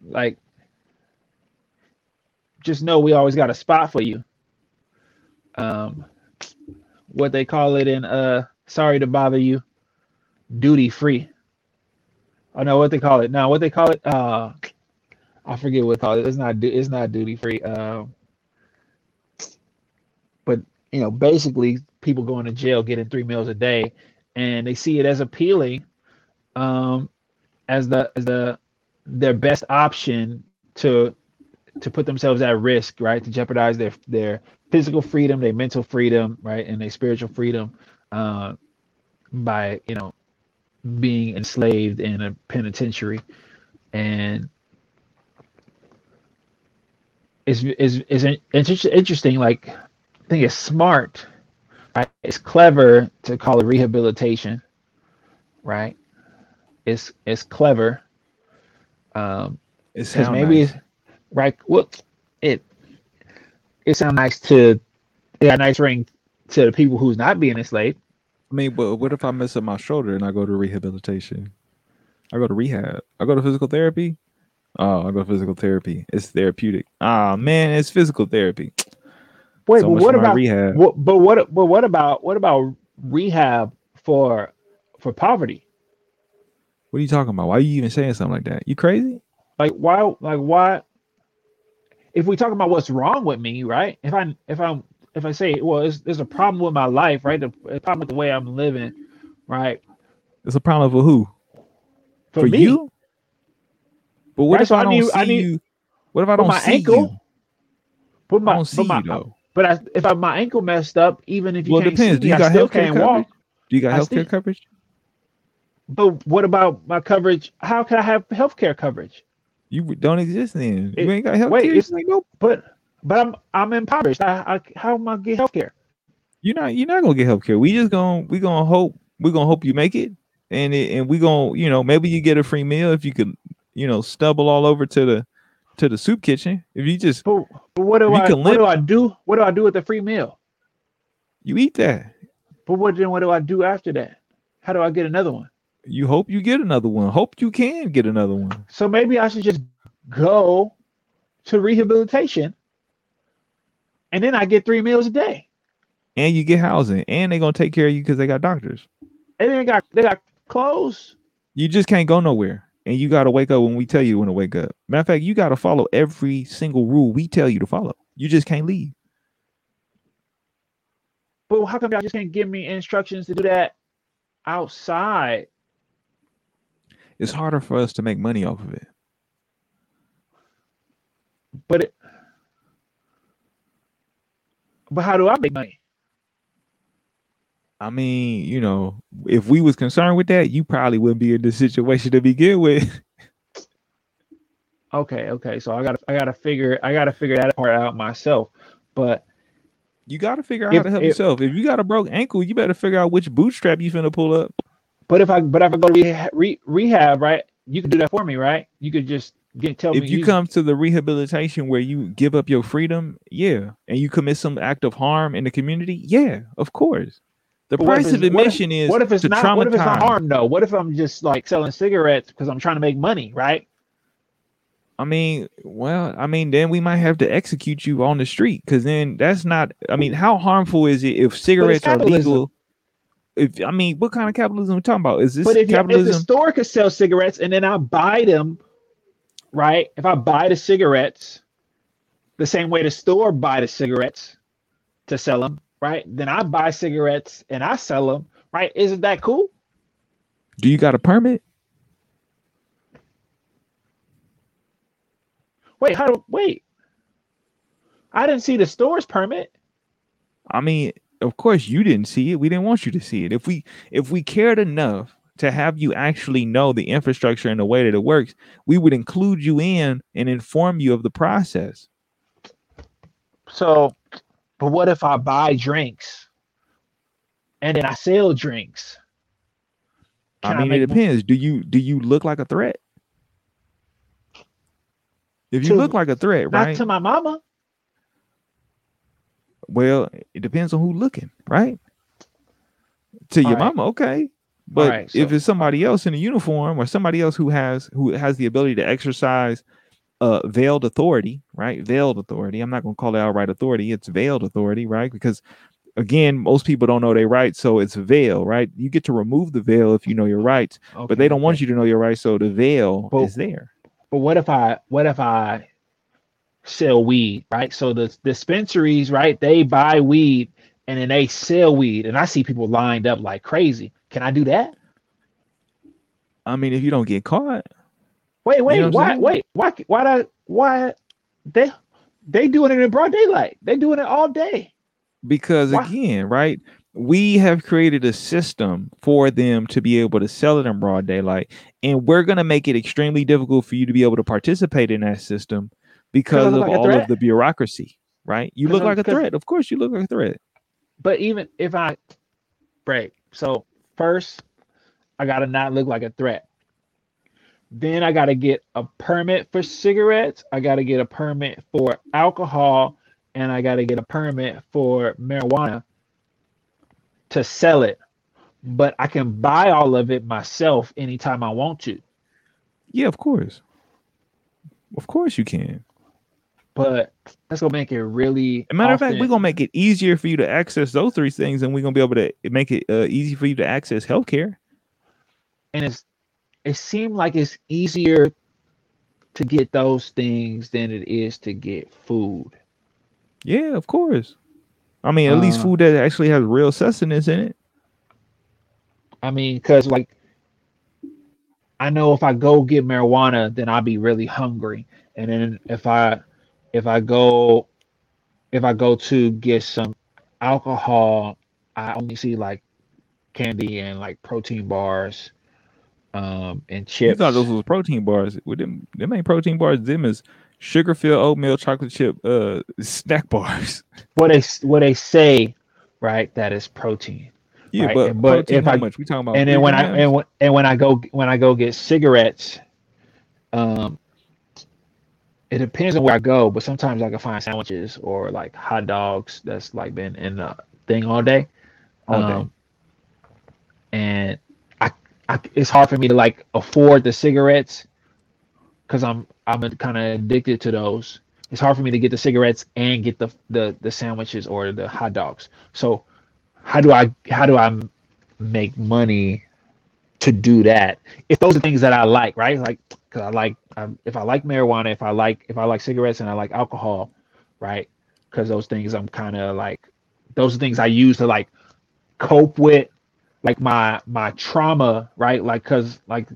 like just know we always got a spot for you. Um what they call it in uh sorry to bother you, duty free. I know what they call it. Now what they call it, uh I forget what they call it. It's not it's not duty free. Um but you know, basically people going to jail getting three meals a day and they see it as appealing um as the as the their best option to to put themselves at risk, right? To jeopardize their their physical freedom, their mental freedom, right, and their spiritual freedom uh, by you know being enslaved in a penitentiary, and it's is is interesting. Like I think it's smart, right? It's clever to call it rehabilitation, right? It's it's clever. Um, because maybe nice. it's right. Well, it it sounds nice to it got nice ring to the people who's not being enslaved. I mean, but what if I mess up my shoulder and I go to rehabilitation? I go to rehab. I go to physical therapy. Oh, I go to physical therapy. It's therapeutic. Ah, man, it's physical therapy. Wait, So but what about rehab. what? But what? But what about what about rehab for for poverty? What are you talking about? Why are you even saying something like that? You crazy? Like why? Like why? If we talk about what's wrong with me, right? If I if I'm if I say, well, there's, there's a problem with my life, right? The, a problem with the way I'm living, right? It's a problem for who? For, me. you? But what Right, if so I I don't need- see I need- you? What if I don't my see ankle, you? But my, I don't see my, you though. but I, if I, my ankle messed up, even if you Well, it can't depends. see Do you I got still can't coverage? walk. Do you got I healthcare still- coverage? But what about my coverage? How can I have healthcare coverage? You don't exist then. It- you ain't got healthcare. wait, you it's- ain't no- But but I'm I'm impoverished. I, I how am I get healthcare? you're not you're not gonna get healthcare. We just gonna we gonna hope we gonna hope you make it, and it, and we gonna you know maybe you get a free meal if you could you know stumble all over to the to the soup kitchen. If you just But, but what do I can what do I do? What do I do with the free meal? you eat that, But what then what do I do after that? How do I get another one? You hope you get another one. Hope you can get another one. So maybe I should just go to rehabilitation and then I get three meals a day. And you get housing, and they're gonna take care of you because they got doctors. And then they got they got clothes. You just can't go nowhere. And you gotta wake up when we tell you when to wake up. Matter of fact, you gotta follow every single rule we tell you to follow. You just can't leave. But how come y'all just can't give me instructions to do that outside? It's harder for us to make money off of it. But it, but how do I make money? I mean, you know, if we was concerned with that, you probably wouldn't be in this situation to begin with. Okay, okay. So I gotta I gotta figure I gotta figure that part out myself. But You gotta figure out how to help if- yourself. If you got a broke ankle, you better figure out which bootstrap you finna pull up. But if I but if I go to rehab, re, rehab right, you could do that for me, right? You could just get tell If me If you come to the rehabilitation where you give up your freedom, yeah, and you commit some act of harm in the community, yeah, of course. The But price of it's- what if- admission is What if it's not? What if it's not harm though? What if I'm just like selling cigarettes because I'm trying to make money, right? I mean, well, I mean, then we might have to execute you on the street because then that's not. I mean, how harmful is it if cigarettes are legal? If I mean, what kind of capitalism are we talking about? Is this But if, you, if the store could sell cigarettes and then I buy them, right? If I buy the cigarettes the same way the store buy the cigarettes to sell them, right? Then I buy cigarettes and I sell them, right? Isn't that cool? Do you got a permit? Wait, how do wait? I didn't see the store's permit. I mean, of course you didn't see it. We didn't want you to see it. If we if we cared enough to have you actually know the infrastructure and the way that it works, we would include you in and inform you of the process. So, but what if I buy drinks and then I sell drinks? Can I mean, it make mo- depends. Do you do you look like a threat? If you To- look like a threat, Not right? to my mama. Well, it depends on who looking, right? To your right. mama, okay. But right, if it's somebody else in a uniform or somebody else who has who has the ability to exercise uh veiled authority, right? Veiled authority. I'm not gonna call it outright authority, it's veiled authority, right? Because again, most people don't know their rights, so it's veil, right? You get to remove the veil if you know your rights, but they don't want you to know your rights, so the veil But- is there. But what if I what if I sell weed, right? So the dispensaries, right? They buy weed and then they sell weed, and I see people lined up like crazy. Can I do that? I mean, if you don't get caught, Wait, wait, know what I'm why, wait, why, why, that, why, they, they doing it in broad daylight. They doing it all day. because Why? again, right? We have created a system for them to be able to sell it in broad daylight, and we're going to make it extremely difficult for you to be able to participate in that system because of like all of the bureaucracy, right? You look like a threat. Of course, you look like a threat. But even if I break, so first I gotta not look like a threat. Then I gotta get a permit for cigarettes. I gotta get a permit for alcohol, and I gotta get a permit for marijuana to sell it. But I can buy all of it myself anytime I want to. Yeah, of course. Of course, you can. But that's gonna make it really. Matter of fact, we're gonna make it easier for you to access those three things, and we're gonna be able to make it uh, easy for you to access healthcare. and it's it seemed like it's easier to get those things than it is to get food. Yeah, of course. I mean, at least Uh, food that actually has real sustenance in it. I mean, because like I know if I go get marijuana, then I'll be really hungry. And then if I if I go if I go to get some alcohol, I only see like candy and like protein bars um and chips. You thought those was protein bars. With them, them ain't protein bars. Them is sugar filled oatmeal chocolate chip uh snack bars. what they what they say, right? That is protein. Yeah, Right, but, and- but protein, if how I- much? We talking about and then when I and, when- and when I go when I go get cigarettes, um, it depends on where I go. But sometimes I can find sandwiches or like hot dogs that's like been in the thing all day. All day. Um, and I, I, it's hard for me to like afford the cigarettes because I'm I'm kind of addicted to those. It's hard for me to get the cigarettes and get the the the sandwiches or the hot dogs. So how do I how do I make money to do that if those are things that I like, right? Like, because I like um, if I like marijuana, if I like if I like cigarettes and I like alcohol, right? Because those things I'm kind of like those are things I use to like cope with like my my trauma, right? Like, cause like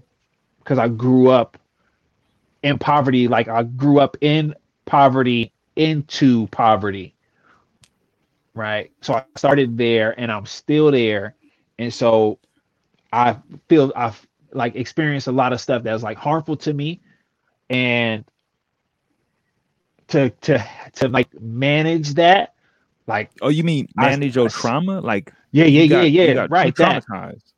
because I grew up in poverty, like I grew up in poverty into poverty, right? So I started there and I'm still there. And so I feel I've like experienced a lot of stuff that was like harmful to me. And to to to like manage that, like oh, you mean I- manage your I- trauma? Like yeah, yeah, got- yeah, yeah, right. That traumatized.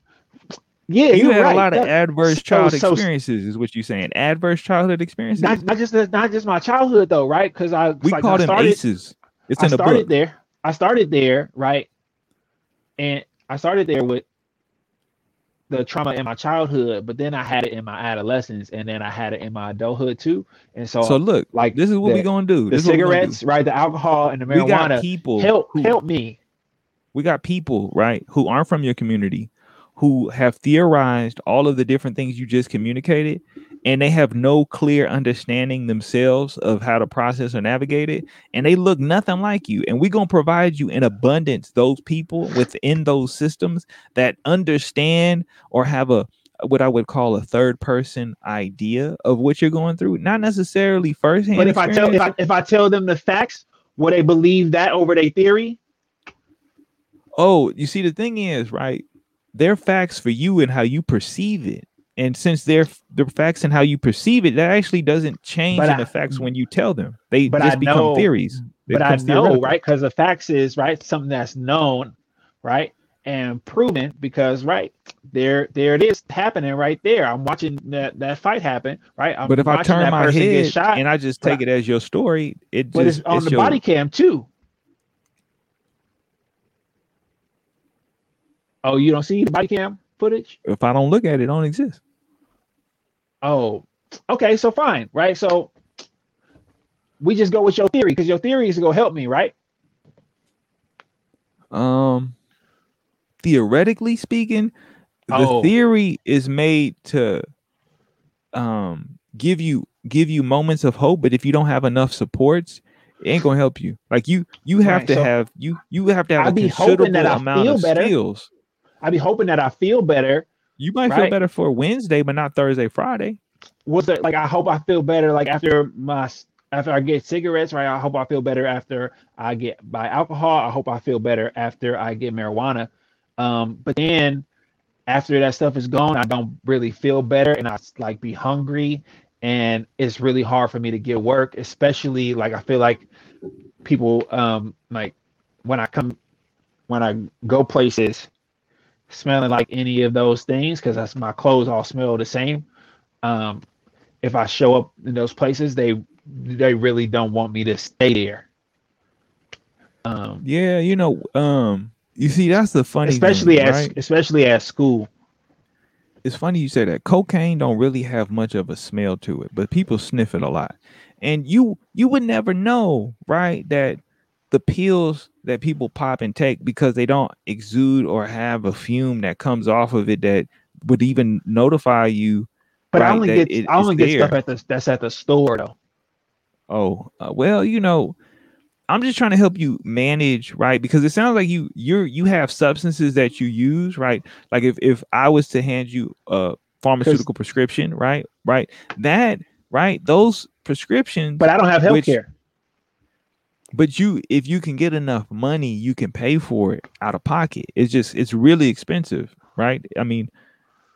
yeah, You had right. a lot of That- adverse so- childhood so- experiences, is what you're saying. Adverse childhood experiences. not not just not just my childhood though, right? Because I we like, call I them started, ACEs. It's I in the started book. there. I started there, right? And I started there with the trauma in my childhood, but then I had it in my adolescence, and then I had it in my adulthood too. And so, So look, like this is what we the- gonna do. the This is what we gonna do. cigarettes, right? The alcohol and the We got marijuana people help who, help me. we got people right who aren't from your community who have theorized all of the different things you just communicated and they have no clear understanding themselves of how to process or navigate it and they look nothing like you and we're going to provide you in abundance those people within those systems that understand or have a what I would call a third person idea of what you're going through not necessarily firsthand But if I tell if I, if I tell them the facts, will they believe that over their theory? Oh, you see, the thing is, right? They're facts for you and how you perceive it. And since they're the facts and how you perceive it, that actually doesn't change But in I- the facts when you tell them. They but just I become know- theories. They but I know, right? Because the facts is right, something that's known, right, and proven. Because right there, there it is happening right there. I'm watching that that fight happen, right? I'm But if I turn my head shot, and I just take it as your story, it but just it's on the your- body cam too. Oh, you don't see the body cam footage? If I don't look at it, it don't exist. Oh, okay, so fine, right? So we just go with your theory because your theory is gonna help me, right? Um, theoretically speaking, Oh. the theory is made to um give you give you moments of hope, but if you don't have enough supports, it ain't gonna help you. Like you you have Right, to so have you you have to have I a be hoping that I amount feel of better. skills. I'd be hoping that I feel better. You might feel better for Wednesday, but not Thursday, Friday. Was it like I hope I feel better like after my after I get cigarettes, right? I hope I feel better after I get by alcohol. I hope I feel better after I get marijuana. Um, but then after that stuff is gone, I don't really feel better and I like be hungry and it's really hard for me to get work, especially like I feel like people um like when I come when I go places smelling like any of those things because that's my clothes all smell the same. Um, if I show up in those places, they they really don't want me to stay there. Um, Yeah, you know, um, you see, that's the funny, thing, especially at right? especially at school. it's funny you say that cocaine don't really have much of a smell to it but people sniff it a lot and you you would never know right that the pills that people pop and take because they don't exude or have a fume that comes off of it that would even notify you But I only get it- I only get stuff at the that's at the store though. oh uh, well you know i'm just trying to help you manage right because it sounds like you you're you have substances that you use right like if if i was to hand you a pharmaceutical prescription, right? Right. That right, those prescriptions. But I don't have health care. But you, if you can get enough money, you can pay for it out of pocket. It's just it's really expensive, right? I mean,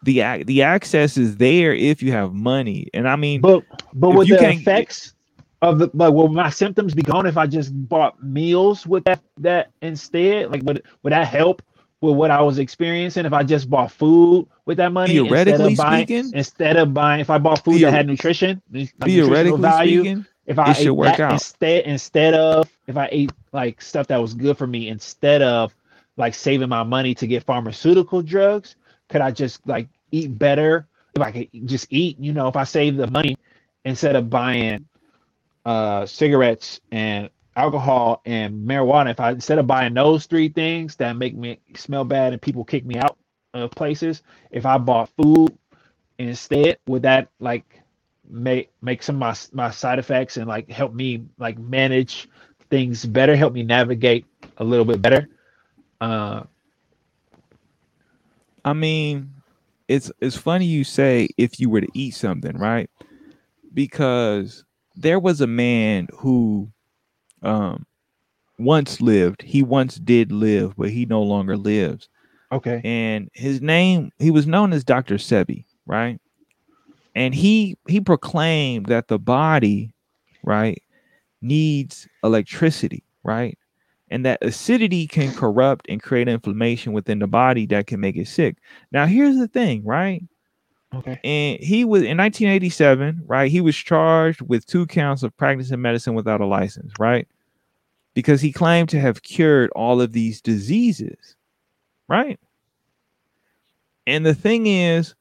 the the access is there if you have money, and I mean, but but with the effects of the like, will my symptoms be gone if I just bought meals with that that instead? Like, would would that help with what I was experiencing if I just bought food with that money theoretically instead of buying, speaking, instead of buying if I bought food that had nutrition, theoretically value, speaking, if I ate that out. instead instead of if I ate like stuff that was good for me instead of like saving my money to get pharmaceutical drugs, could I just like eat better if I could just eat? You know, if I save the money instead of buying uh cigarettes and alcohol and marijuana, if I instead of buying those three things that make me smell bad and people kick me out of places, if I bought food instead, would that like make make some of my my side effects and like help me like manage things better, help me navigate a little bit better? Uh I mean, it's it's funny you say if you were to eat something, right? Because there was a man who um once lived. He once did live, but he no longer lives. Okay. And his name, he was known as Dr. Sebi, right? And he he proclaimed that the body, right, needs electricity, right? And that acidity can corrupt and create inflammation within the body that can make it sick. Now, here's the thing, right? Okay. And he was in 1987, right? He was charged with two counts of practicing medicine without a license, right? Because he claimed to have cured all of these diseases, right? And the thing is,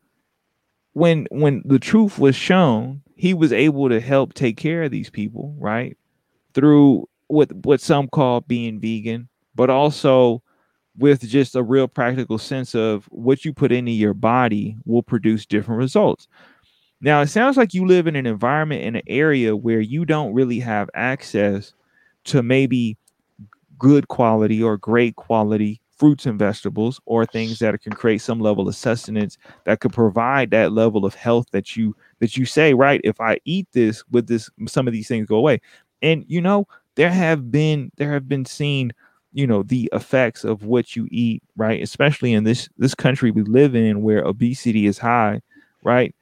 when when the truth was shown, he was able to help take care of these people, right? Through what what some call being vegan, but also with just a real practical sense of what you put into your body will produce different results. Now, it sounds like you live in an environment in an area where you don't really have access to maybe good quality or great quality fruits and vegetables or things that can create some level of sustenance that could provide that level of health that you that you say right if i eat this with this some of these things go away? And you know there have been there have been seen you know the effects of what you eat right? Especially in this this country we live in where obesity is high right?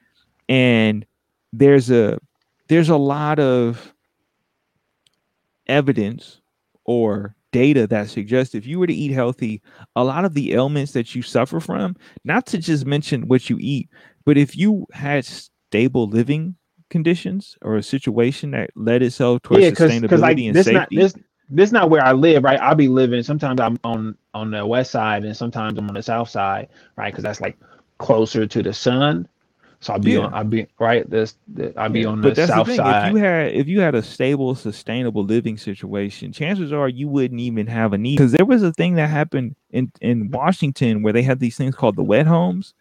And there's a there's a lot of evidence or data that suggests if you were to eat healthy a lot of the ailments that you suffer from not to just mention what you eat but if you had stable living conditions or a situation that led itself towards yeah, cause, sustainability cause like, and this safety not, this, this not where I live, right? I'll be living. Sometimes I'm on on the west side, and sometimes I'm on the south side, right? Because that's like closer to the sun. So I'll be yeah. on. I'll be right. This I'll be yeah. on the south the side. If you had if you had a stable, sustainable living situation, chances are you wouldn't even have a need. Because there was a thing that happened in in Washington where they had these things called the wet homes,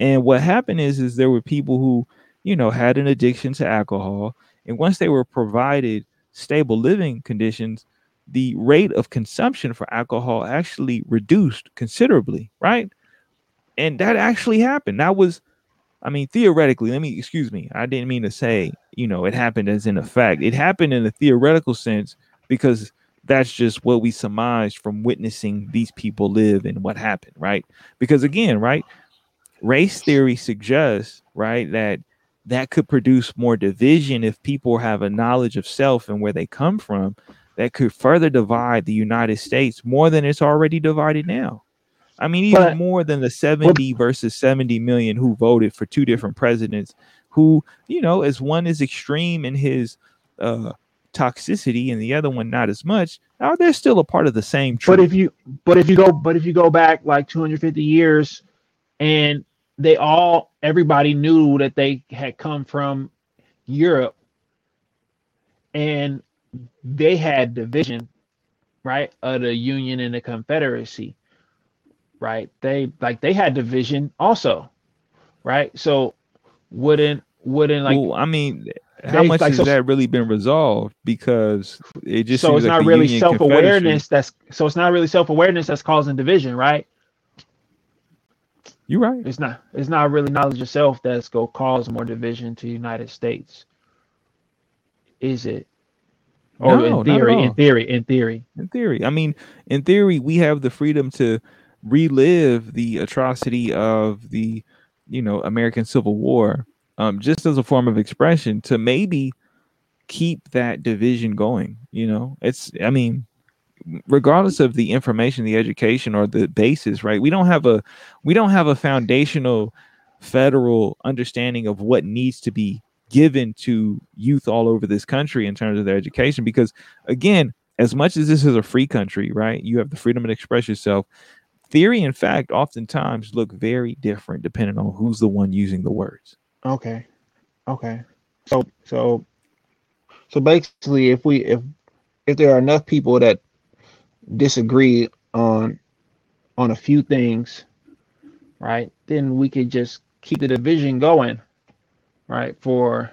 and what happened is is there were people who you know had an addiction to alcohol, and once they were provided stable living conditions the rate of consumption for alcohol actually reduced considerably, right? And that actually happened. That was, I mean, theoretically, let me excuse me. I didn't mean to say, you know, it happened as in a fact. It happened in a theoretical sense because that's just what we surmised from witnessing these people live and what happened, right? Because again, right, race theory suggests, right, that that could produce more division if people have a knowledge of self and where they come from that could further divide the United States more than it's already divided now. I mean, even but, more than the 70 versus 70 million who voted for two different presidents, who, you know, as one is extreme in his uh, toxicity and the other one not as much, are they're still a part of the same truth. But if you but if you go but if you go back like 250 years and they all everybody knew that they had come from Europe and they had division, right, of the Union and the Confederacy, right? They like they had division also, right? So wouldn't wouldn't like? Well, I mean, how they, much like, has so, that really been resolved? Because it just so it's not really self awareness. That's so it's not really self awareness that's causing division, right? You're right. It's not it's not really knowledge yourself that's gonna cause more division to the United States. Is it? Or No, in theory, in theory, in theory. In theory, I mean, in theory, we have the freedom to relive the atrocity of the, you know, American Civil War, um, just as a form of expression to maybe keep that division going. You know, it's, I mean, regardless of the information, the education, or the basis, right? We don't have a, we don't have a foundational federal understanding of what needs to be given to youth all over this country in terms of their education because again as much as this is a free country right you have the freedom to express yourself theory and fact oftentimes look very different depending on who's the one using the words Okay. Okay. So so so basically if we if if there are enough people that disagree on on a few things, right, then we could just keep the division going, right, for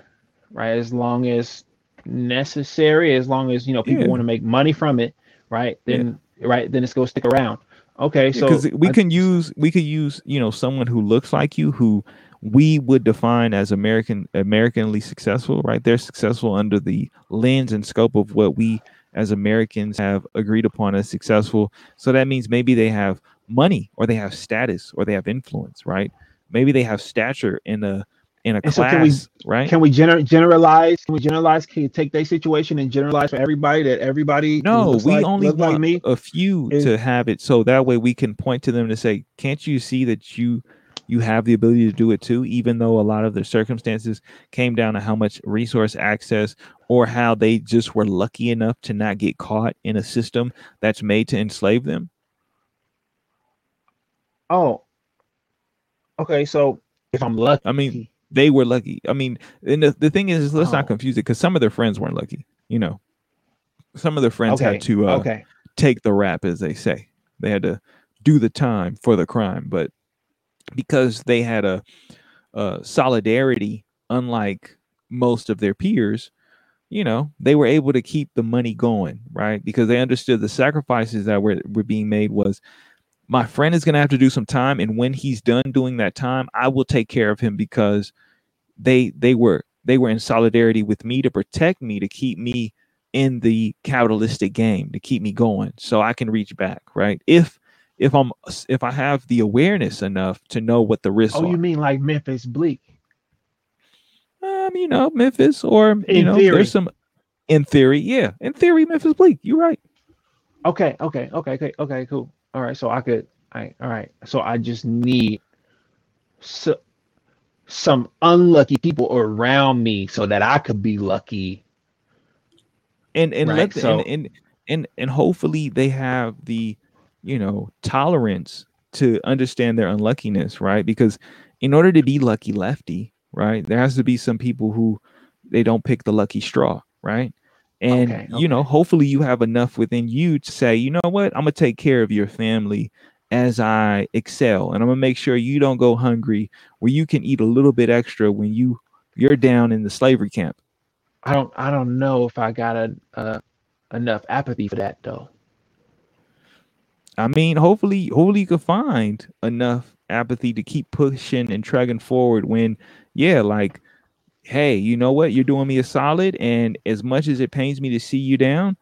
right as long as necessary, as long as you know people Yeah. want to make money from it, right? Then right, then it's gonna stick around. Okay, so because we I- can use we could use you know someone who looks like you who we would define as american americanly successful right? They're successful under the lens and scope of what we as americans have agreed upon as successful. So that means maybe they have money or they have status or they have influence right? Maybe they have stature in a in a And so can we- right Can we gener- generalize? Can we generalize? Can you take their situation and generalize for everybody that everybody? No, we like, only look like want me. a few is- to have it, so that way we can point to them to say, "Can't you see that you you have the ability to do it too?" Even though a lot of their circumstances came down to how much resource access or how they just were lucky enough to not get caught in a system that's made to enslave them. Oh, okay. So if I'm lucky, I mean, They were lucky. I mean, and the, the thing is, let's Oh. not confuse it because some of their friends weren't lucky. You know, some of their friends okay, had to uh, okay, take the rap, as they say. They had to do the time for the crime, but because they had a, a solidarity, unlike most of their peers, you know, they were able to keep the money going, right? Because they understood the sacrifices that were, were being made was my friend is going to have to do some time and when he's done doing that time i will take care of him because they they were they were in solidarity with me to protect me to keep me in the capitalistic game to keep me going so i can reach back right if if i'm if i have the awareness enough to know what the risks Oh, are you mean like Memphis Bleek? um you know memphis or you know theory. there's some in theory yeah in theory memphis bleek you're right Okay, okay, okay, okay, okay, cool. All right, so I could, I, all right, so I just need so, some unlucky people around me so that I could be lucky. and and Right, let the, so- and, and and and hopefully they have the you know tolerance to understand their unluckiness right because in order to be lucky lefty right there has to be some people who they don't pick the lucky straw right and Okay, you know hopefully you have enough within you to say you know what i'm gonna take care of your family as i excel and i'm gonna make sure you don't go hungry where you can eat a little bit extra when you you're down in the slavery camp I don't, I don't know if I got a, uh, enough apathy for that though. I mean, hopefully, hopefully you can find enough apathy to keep pushing and trudging forward. When, yeah, like, hey, you know what? You're doing me a solid, and as much as it pains me to see you down,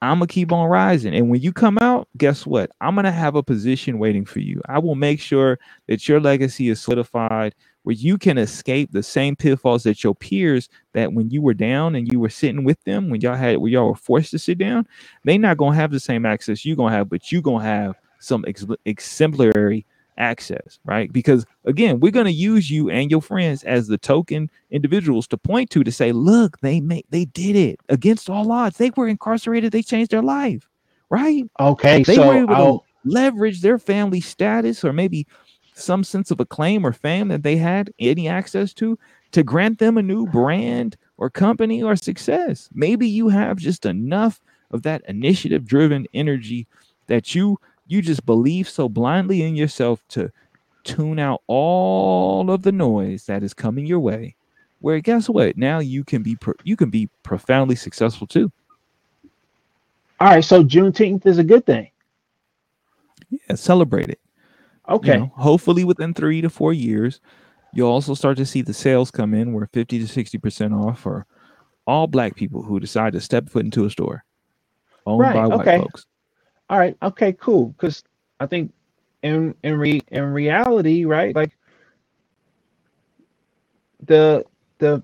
I'm gonna keep on rising. And when you come out, guess what? I'm gonna have a position waiting for you. I will make sure that your legacy is solidified, where you can escape the same pitfalls that your peers that when you were down and you were sitting with them, when y'all had, when y'all were forced to sit down they not gonna have the same access you're gonna have, but you're gonna have some ex- exemplary access, right? Because again, we're gonna use you and your friends as the token individuals to point to to say, look, they made they did it against all odds. They were incarcerated, they changed their life, right? Okay, They so were able I'll- to leverage their family status or maybe some sense of acclaim or fame that they had any access to to grant them a new brand or company or success. Maybe you have just enough of that initiative driven energy that you you just believe so blindly in yourself to tune out all of the noise that is coming your way where guess what now you can be pro- you can be profoundly successful too all right, so Juneteenth is a good thing. yeah celebrate it Okay. You know, hopefully within three to four years, you'll also start to see the sales come in where 50 to 60% off for all black people who decide to step foot into a store owned Right. by white Okay. folks. All right. Okay. Cool. Because I think in in re in reality, right? Like the the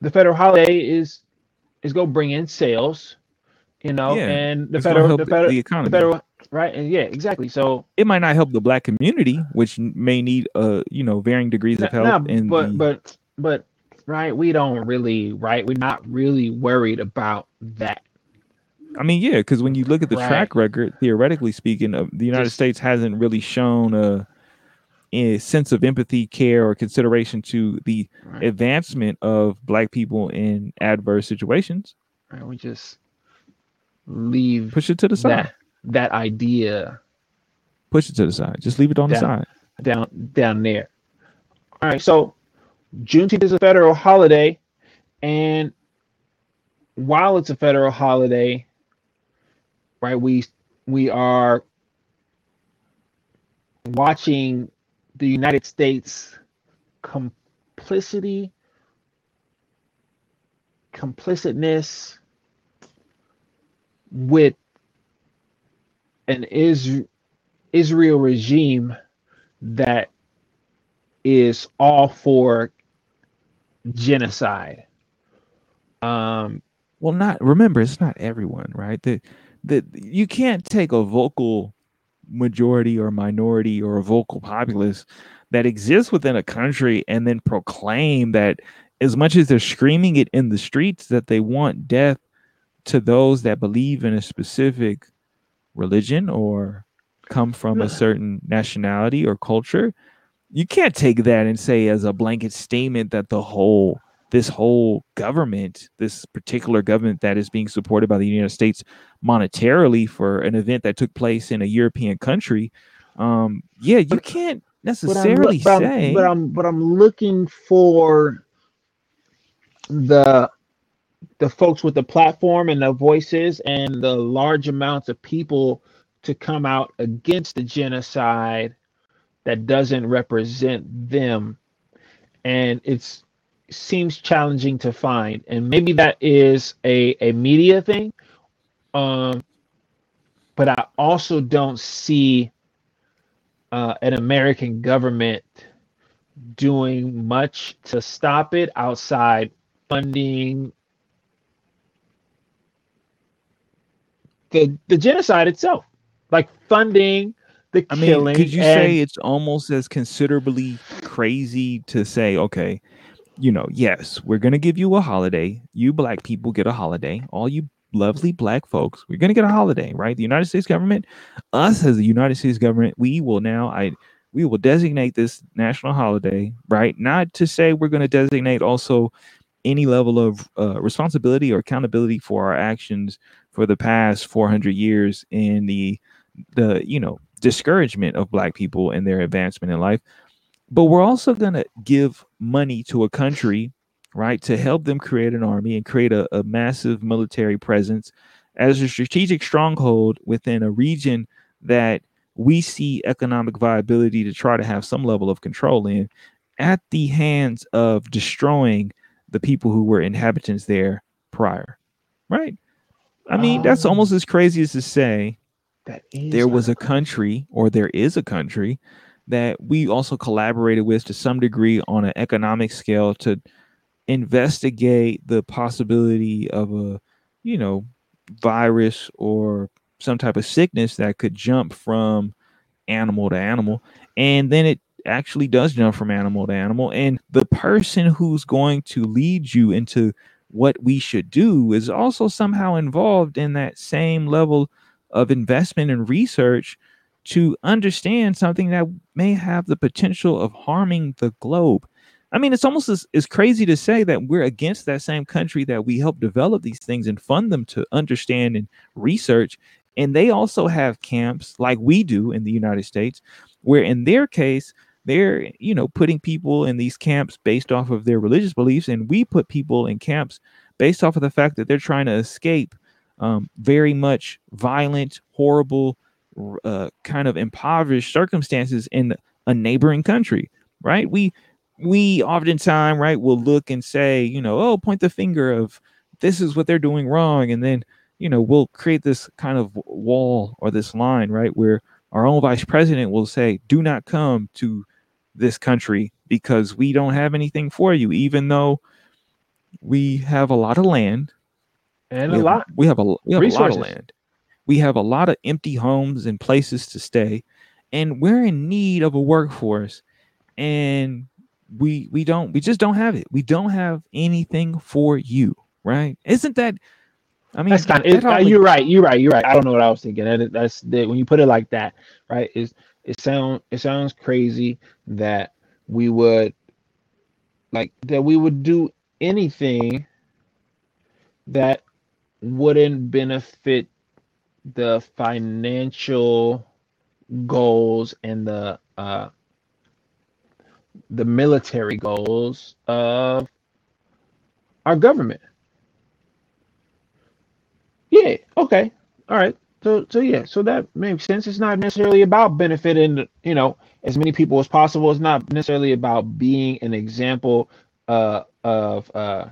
the federal holiday is is gonna bring in sales, you know, Yeah, and the federal the federal the the federal right and yeah exactly. So It might not help the black community, which may need uh, you know, varying degrees of help in but the but but right, we don't really right. We're not really worried about that. I mean, yeah, because when you look at the Right. track record, theoretically speaking, of the United Just- States hasn't really shown a, a sense of empathy, care, or consideration to the Right. advancement of black people in adverse situations. right. We just leave Push it to the side. that that idea Push it to the side. Just leave it on the Down. side. down down there. All right, so Juneteenth is a federal holiday, and while it's a federal holiday, right, we we are watching the United States complicity, complicitness with an Is- Israel regime that is all for genocide. Um, Well, not remember, it's not everyone, right? That that you can't take a vocal majority or minority or a vocal populace that exists within a country and then proclaim that as much as they're screaming it in the streets that they want death to those that believe in a specific religion or come from a certain nationality or culture. You can't take that and say as a blanket statement that the whole this whole government this particular government that is being supported by the united states monetarily for an event that took place in a european country um yeah you can't but I'm, necessarily but, say I'm, but I'm but I'm looking for the the folks with the platform and the voices and the large amounts of people to come out against the genocide that doesn't represent them. And it's seems challenging to find and maybe that is a a media thing um but i also don't see uh, an american government doing much to stop it outside funding the the genocide itself like funding the I mean, could you and- say it's almost as considerably crazy to say, okay, you know, yes, we're gonna give you a holiday. You black people get a holiday. All you lovely black folks, we're gonna get a holiday, right? The United States government, us as the United States government, we will now, I, we will designate this national holiday, right? Not to say we're gonna designate also any level of uh, responsibility or accountability for our actions for the past 400 years in the the you know discouragement of black people and their advancement in life but we're also going to give money to a country right to help them create an army and create a, a massive military presence as a strategic stronghold within a region that we see economic viability to try to have some level of control in at the hands of destroying the people who were inhabitants there prior right i mean that's Oh. almost as crazy as to say there was a country or there is a country that we also collaborated with to some degree on an economic scale to investigate the possibility of a you know virus or some type of sickness that could jump from animal to animal. And then it actually does jump from animal to animal. And the person who's going to lead you into what we should do is also somehow involved in that same level of investment and research to understand something that may have the potential of harming the globe. I mean, it's almost as, as crazy to say that we're against that same country that we help develop these things and fund them to understand and research. And they also have camps like we do in the United States, where in their case, they're, you know, putting people in these camps based off of their religious beliefs. And we put people in camps based off of the fact that they're trying to escape um, very much violent, horrible, uh, kind of impoverished circumstances in a neighboring country, right? We we oftentimes right will look and say, you know, oh, point the finger of this is what they're doing wrong, and then you know we'll create this kind of wall or this line, right, where our own vice president will say, do not come to this country because we don't have anything for you, even though we have a lot of land and we a have, lot we have a we have a lot of land. We have a lot of empty homes and places to stay, and we're in need of a workforce, and we we don't we just don't have it. We don't have anything for you, right? Isn't that? I mean, That's kind of. uh, hardly- you're right. You're right. You're right. I don't know what I was thinking. That, that's that, when you put it like that, right? Is it sound it sounds crazy that we would like that we would do anything that wouldn't benefit the financial goals and the uh the military goals of our government. Yeah, okay. All right. So so yeah, so that makes sense. It's not necessarily about benefiting, you know, as many people as possible. It's not necessarily about being an example uh of uh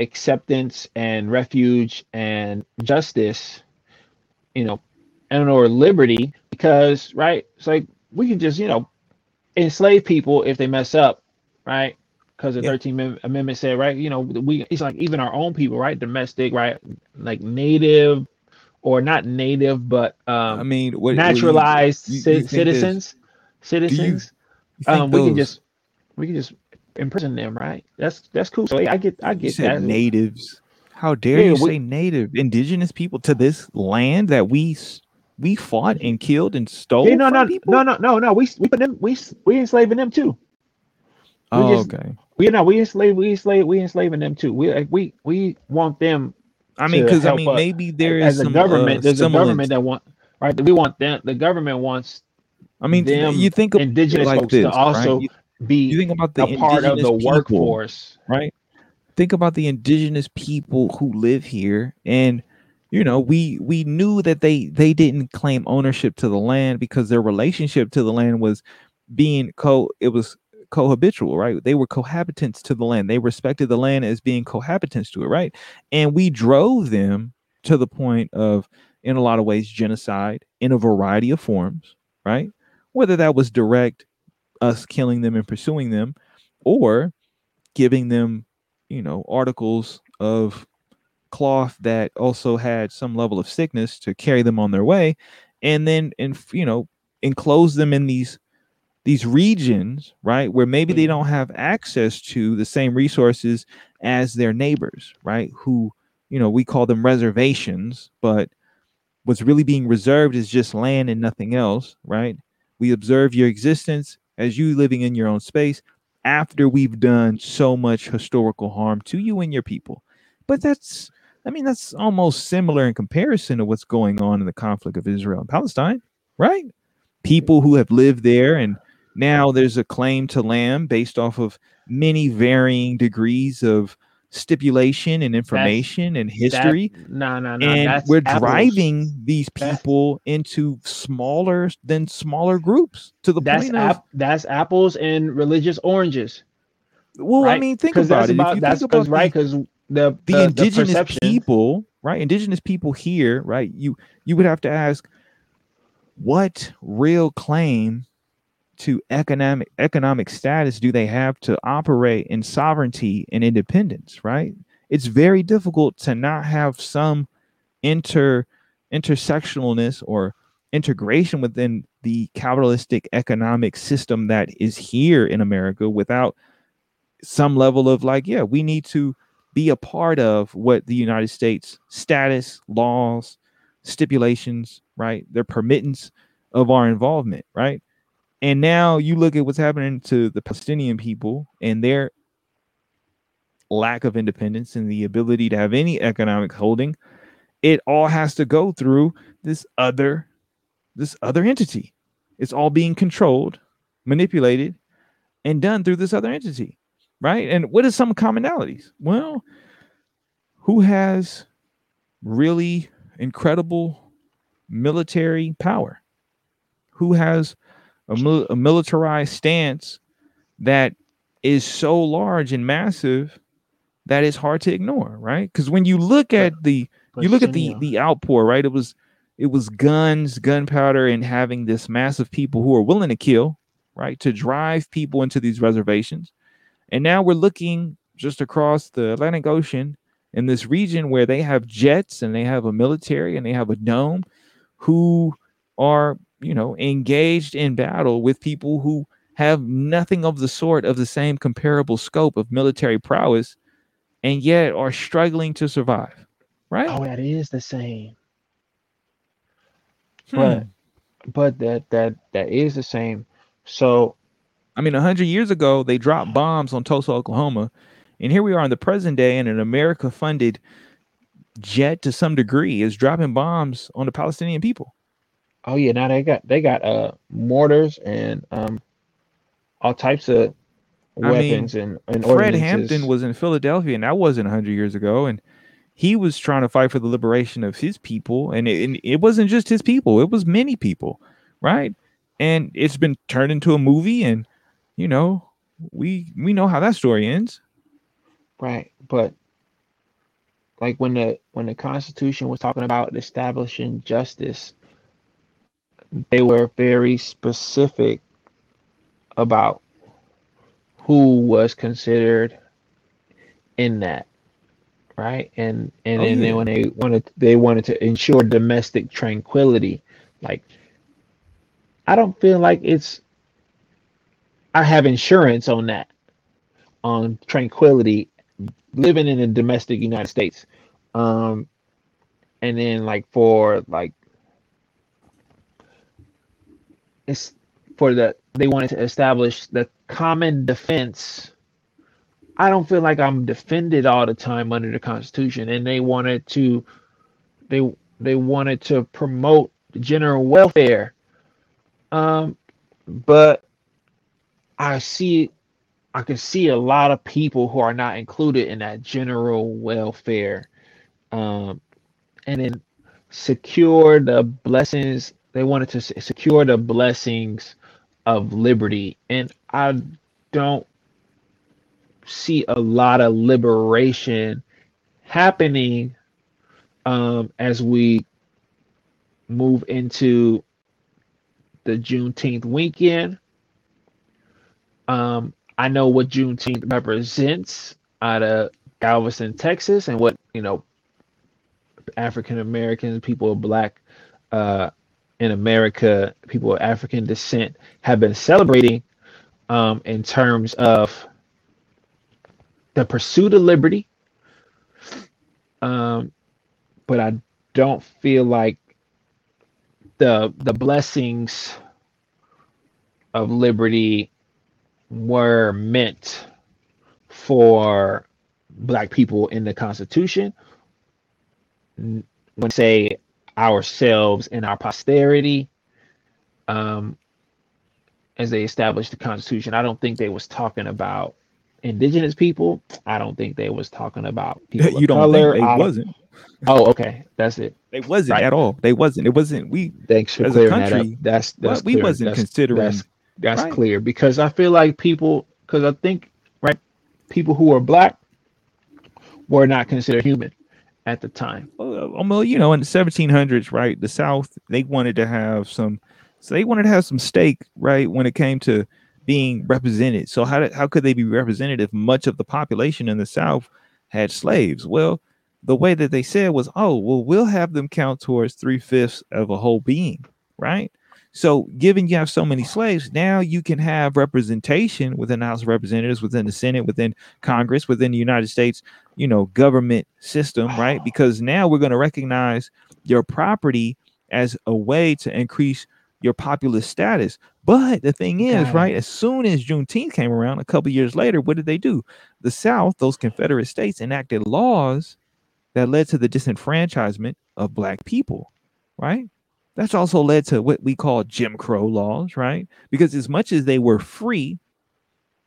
acceptance and refuge and justice, you know, and or liberty because right, it's like we can just, you know, enslave people if they mess up, right? Because the Yeah. 13th Amendment said, right, you know, we it's like even our own people, right? Domestic, right? Like native or not native, but um, I mean, what, what you- naturalized you- you there's- citizens, citizens. Um we can just we can just imprison them, right? That's that's cool. So I get I you get said that. natives. How dare Yeah, you we- say native, indigenous people to this land that we we fought and killed and stole Yeah, no, no, people? no, no, no, no. We we put them we we enslaving them too. we oh, just- okay. We know we enslave we enslave we enslaving them too. We like we we want them I mean, because I mean, us maybe there is as a government. uh, there's a government that want right. We want them. The government wants I mean, them you think of indigenous like folks this, to also right? You, be you think about the a part of the people, workforce. right? Think about the indigenous people who live here, and you know, we we knew that they they didn't claim ownership to the land because their relationship to the land was being co. It was cohabitual, right? They were cohabitants to the land. They respected the land as being cohabitants to it, right? And we drove them to the point of, in a lot of ways, genocide in a variety of forms, right? Whether that was direct, us killing them and pursuing them, or giving them, you know, articles of cloth that also had some level of sickness to carry them on their way, and then and you know enclose them in these these regions, right, where maybe they Mhm. don't have access to the same resources as their neighbors, right? Who, you know, we call them reservations, but what's really being reserved is just land and nothing else, right? We observe your existence as you living in your own space after we've done so much historical harm to you and your people. But that's, I mean, that's almost similar in comparison to what's going on in the conflict of Israel and Palestine, right? People who have lived there and now there's a claim to land based off of many varying degrees of stipulation and information and history No, no, no. and that's we're apples. driving these That's- people into smaller than smaller groups to the That's point of ap- that's apples and religious oranges. well right? i mean think about that's it about that's about because right because the the the, indigenous perception, people right indigenous people here right you you would have to ask what real claim to economic economic status do they have to operate in sovereignty and independence right it's very difficult to not have some inter intersectionalness or integration within the capitalistic economic system that is here in America without some level of like, yeah, we need to be a part of what the United States status, laws, stipulations, right? Their permittance of our involvement, right? And now you look at what's happening to the Palestinian people and their lack of independence and the ability to have any economic holding. It all has to go through this other this other entity. It's all being controlled, manipulated, and done through this other entity, right? And what are some commonalities? Well, who has really incredible military power, who has a, mil- a militarized stance that is so large and massive that it's hard to ignore, right? Because when you look at the you look at the the outpour, right? It was it was guns, gunpowder, and having this massive people who are willing to kill, right, to drive people into these reservations. And now we're looking just across the Atlantic Ocean in this region where they have jets and they have a military and they have a dome who are, you know, engaged in battle with people who have nothing of the sort of the same comparable scope of military prowess and yet are struggling to survive. Right? Oh, that is the same. Hmm. But but that that that is the same. So I mean, a 100 years ago, they dropped bombs on Tulsa, Oklahoma. And here we are in the present day, and an America funded jet to some degree is dropping bombs on the Palestinian people. Oh yeah, now they got they got uh mortars and um all types of weapons I mean, and, and Fred Hampton was in Philadelphia, and that wasn't hundred years ago, and he was trying to fight for the liberation of his people, and it, and it wasn't just his people; it was many people, right? And it's been turned into a movie, and you know, we we know how that story ends, right? But like when the when the Constitution was talking about establishing justice, they were very specific about who was considered in that right? And and, oh, and yeah. then when they wanted they wanted to ensure domestic tranquility. Like i don't feel like it's i have insurance on that on tranquility living in the domestic united states. Um and then like for like it's for the they wanted to establish the common defense. I don't feel like I'm defended all the time under the Constitution, and they wanted to they they wanted to promote general welfare. Um, but I see I can see a lot of people who are not included in that general welfare. Um, and then secure the blessings. They wanted to secure the blessings of liberty. And I don't see a lot of liberation happening um, as we move into the Juneteenth weekend. Um, I know what Juneteenth represents out of Galveston, Texas, and what you know African Americans, people of Black uh, in America, people of African descent, have been celebrating um, in terms of the pursuit of liberty. Um, but I don't feel like the the blessings of liberty were meant for black people in the Constitution. When say ourselves and our posterity um, as they established the Constitution. I don't think they was talking about indigenous people. I don't think they was talking about people you don't color. think they wasn't. Oh, okay, that's it. They wasn't right. at all. They wasn't. It wasn't. We thanks for clearing country, that up. That's that's we wasn't that's, considering. That's, that's right. clear because I feel like people because I think right people who are black were not considered human at the time. Um, well, you know, in the 1700s, right, the South they wanted to have some, so they wanted to have some stake, right, when it came to being represented. So how did, how could they be represented if much of the population in the South had slaves? Well, the way that they said was, oh, well, we'll have them count towards three fifths of a whole being, right? So, given you have so many slaves, now you can have representation within the House of Representatives, within the Senate, within Congress, within the United States, you know, government system, right? Because now we're going to recognize your property as a way to increase your populist status. But the thing is, right, as soon as Juneteenth came around a couple years later, what did they do? The South, those Confederate states, enacted laws that led to the disenfranchisement of Black people, right? That's also led to what we call Jim Crow laws, right? Because as much as they were free,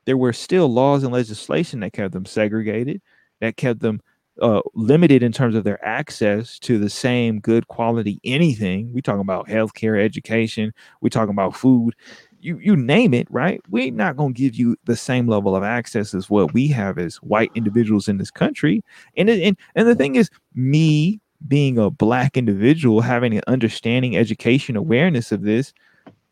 there were still laws and legislation that kept them segregated, that kept them uh, limited in terms of their access to the same good quality anything. We talking about healthcare, education. We talking about food. You you name it, right? We're not gonna give you the same level of access as what we have as white individuals in this country. And and and the thing is, me being a black individual, having an understanding, education, awareness of this.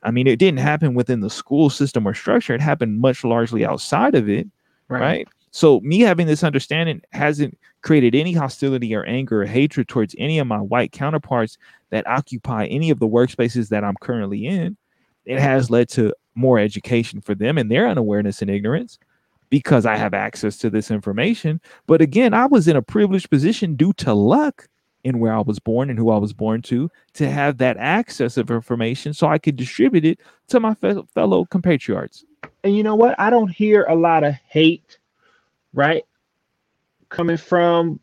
I mean, it didn't happen within the school system or structure. It happened much largely outside of it, right? right? So me having this understanding hasn't created any hostility or anger or hatred towards any of my white counterparts that occupy any of the workspaces that I'm currently in. It has led to more education for them and their unawareness and ignorance because I have access to this information. But again, I was in a privileged position due to luck in where I was born and who I was born to to have that access of information so I could distribute it to my fellow compatriots. And you know what? I don't hear a lot of hate, right? Coming from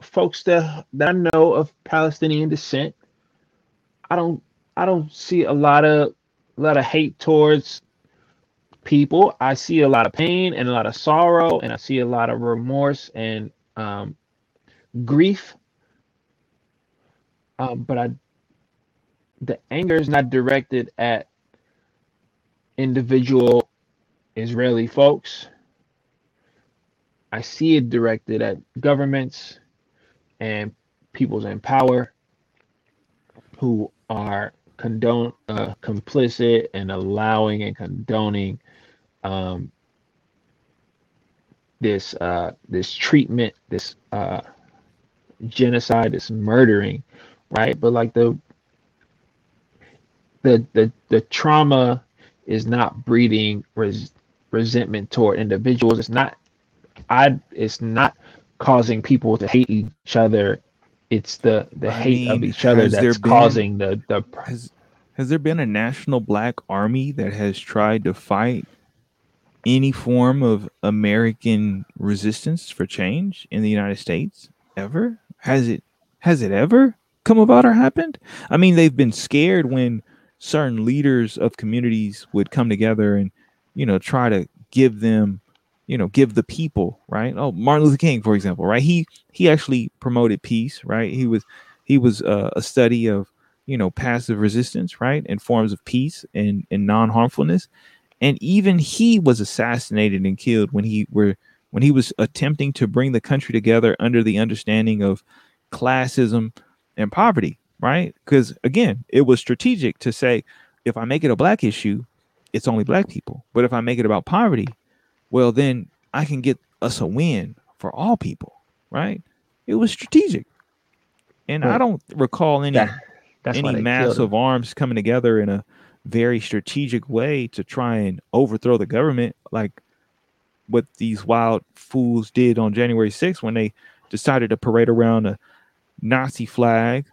folks that, that I know of Palestinian descent. I don't I don't see a lot of a lot of hate towards people. I see a lot of pain and a lot of sorrow, and I see a lot of remorse and um, grief um, but I, the anger is not directed at individual Israeli folks. I see it directed at governments and peoples in power who are condone uh, complicit and allowing and condoning um, this uh, this treatment, this uh, genocide, this murdering right? But like the the the the trauma is not breeding res, resentment toward individuals. It's not I it's not causing people to hate each other. It's the the I hate mean, of each other that's causing been, the the has, has there been a national black army that has tried to fight any form of American resistance for change in the United States ever? Has it has it ever? Come about or happened. I mean, they've been scared when certain leaders of communities would come together and, you know, try to give them, you know, give the people, right? Oh, Martin Luther King, for example, right? He he actually promoted peace, right? He was he was uh, a study of, you know, passive resistance, right, and forms of peace and and non harmfulness, and even he was assassinated and killed when he were when he was attempting to bring the country together under the understanding of classism and poverty, right? Because again, it was strategic to say, if I make it a black issue, it's only black people. But if I make it about poverty, well, then I can get us a win for all people, right? It was strategic. And I don't recall any that, any massive arms coming together in a very strategic way to try and overthrow the government like what these wild fools did on January 6th when they decided to parade around a Nazi flag,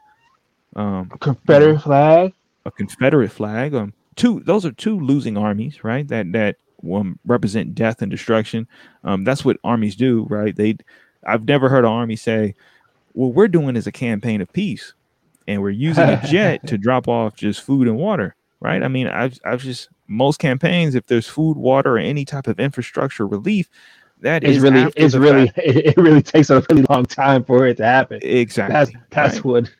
um, Confederate flag, a Confederate flag. Um, two those are two losing armies, right? That that um, represent death and destruction. Um, that's what armies do, right? They, I've never heard an army say, "What we're doing is a campaign of peace, and we're using a jet to drop off just food and water." Right? I mean, I've I've just most campaigns, if there's food, water, or any type of infrastructure relief, that it's is really it's really fact. it really takes a really long time for it to happen. Exactly. That's that's right. what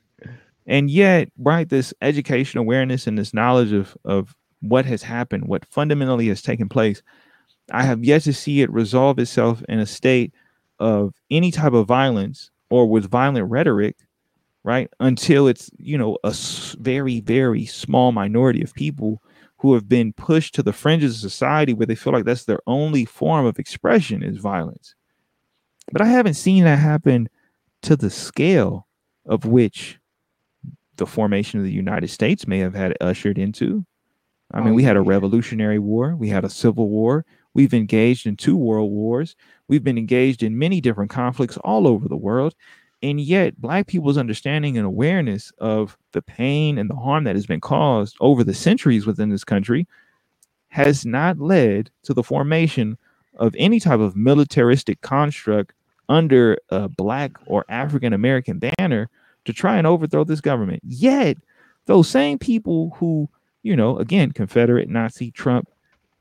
and yet, right, this education awareness and this knowledge of of what has happened, what fundamentally has taken place, I have yet to see it resolve itself in a state of any type of violence or with violent rhetoric, right? Until it's, you know, a very, very small minority of people who have been pushed to the fringes of society where they feel like that's their only form of expression is violence. But I haven't seen that happen to the scale of which the formation of the United States may have had ushered into. I mean, oh, we had a revolutionary war, we had a civil war, we've engaged in two world wars, we've been engaged in many different conflicts all over the world. And yet, Black people's understanding and awareness of the pain and the harm that has been caused over the centuries within this country has not led to the formation of any type of militaristic construct under a Black or African American banner to try and overthrow this government. Yet, those same people who, you know, again, Confederate, Nazi, Trump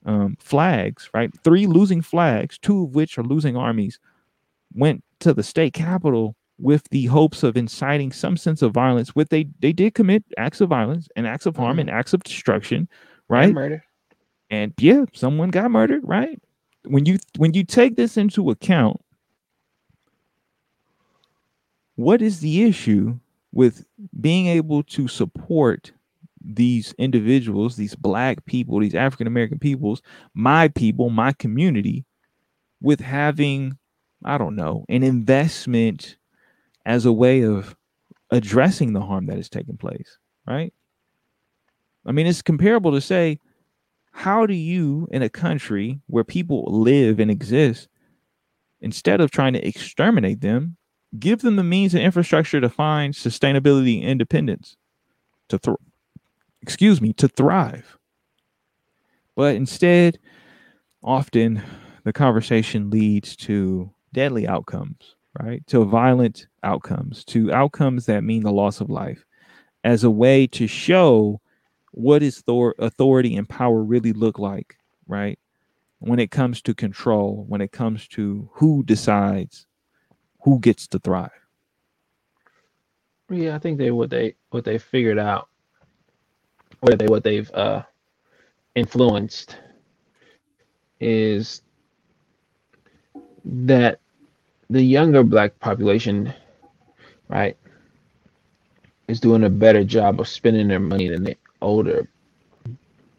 um, flags, right? Three losing flags, two of which are losing armies went to the state capitol with the hopes of inciting some sense of violence. With they they did commit acts of violence and acts of harm Mhm. and acts of destruction, And right? murder. And yeah, someone got murdered, right? When you when you take this into account, what is the issue with being able to support these individuals, these black people, these African American peoples, my people, my community, with having, I don't know, an investment as a way of addressing the harm that has taken place, right? I mean, it's comparable to say, how do you, in a country where people live and exist, instead of trying to exterminate them, give them the means and infrastructure to find sustainability and independence, to thrive? excuse me, to thrive. But instead, often the conversation leads to deadly outcomes, right? To violent outcomes, to outcomes that mean the loss of life, as a way to show what is Thor authority and power really look like, right? When it comes to control, when it comes to who decides who gets to thrive. Yeah, I think they what they what they figured out, what they what they've uh influenced is that the younger black population, right, is doing a better job of spending their money than the older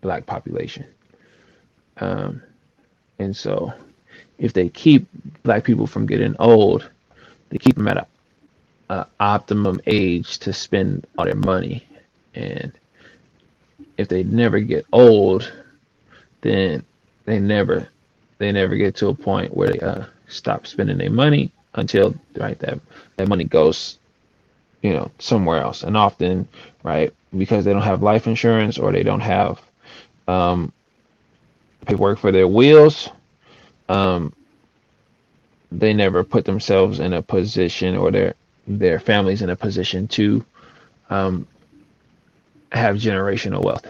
black population. Um, and so if they keep black people from getting old, they keep them at a, a optimum age to spend all their money. And if they never get old, then they never they never get to a point where they uh, stop spending their money until right that that money goes you know somewhere else and often right because they don't have life insurance or they don't have um, paperwork for their wills um, they never put themselves in a position or their their families in a position to um, have generational wealth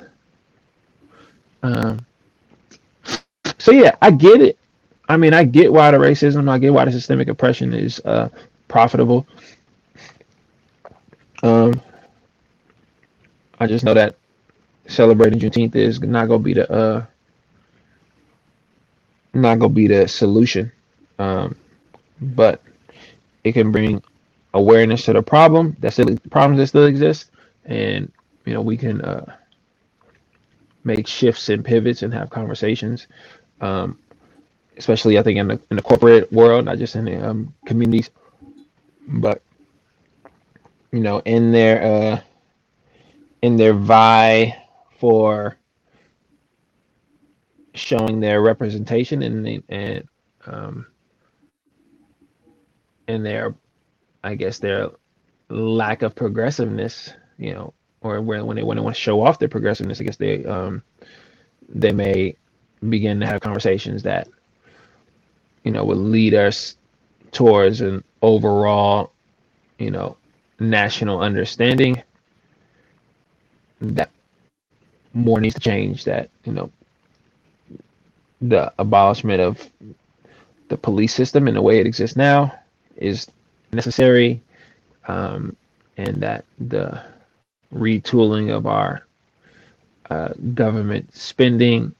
um, so yeah, I get it. I mean, I get why the racism, I get why the systemic oppression is uh, profitable. Um, I just know that celebrating Juneteenth is not gonna be the uh, not gonna be the solution, um, but it can bring awareness to the problem that still problems that still exist, and you know we can uh, make shifts and pivots and have conversations. Um, especially I think in the in the corporate world, not just in the um, communities, but you know, in their uh, in their vie for showing their representation and and um, and their, I guess their lack of progressiveness, you know, or where when they when they want to show off their progressiveness, I guess they um, they may begin to have conversations that you know would lead us towards an overall you know national understanding that more needs to change that you know the abolishment of the police system in the way it exists now is necessary um, and that the retooling of our uh, government spending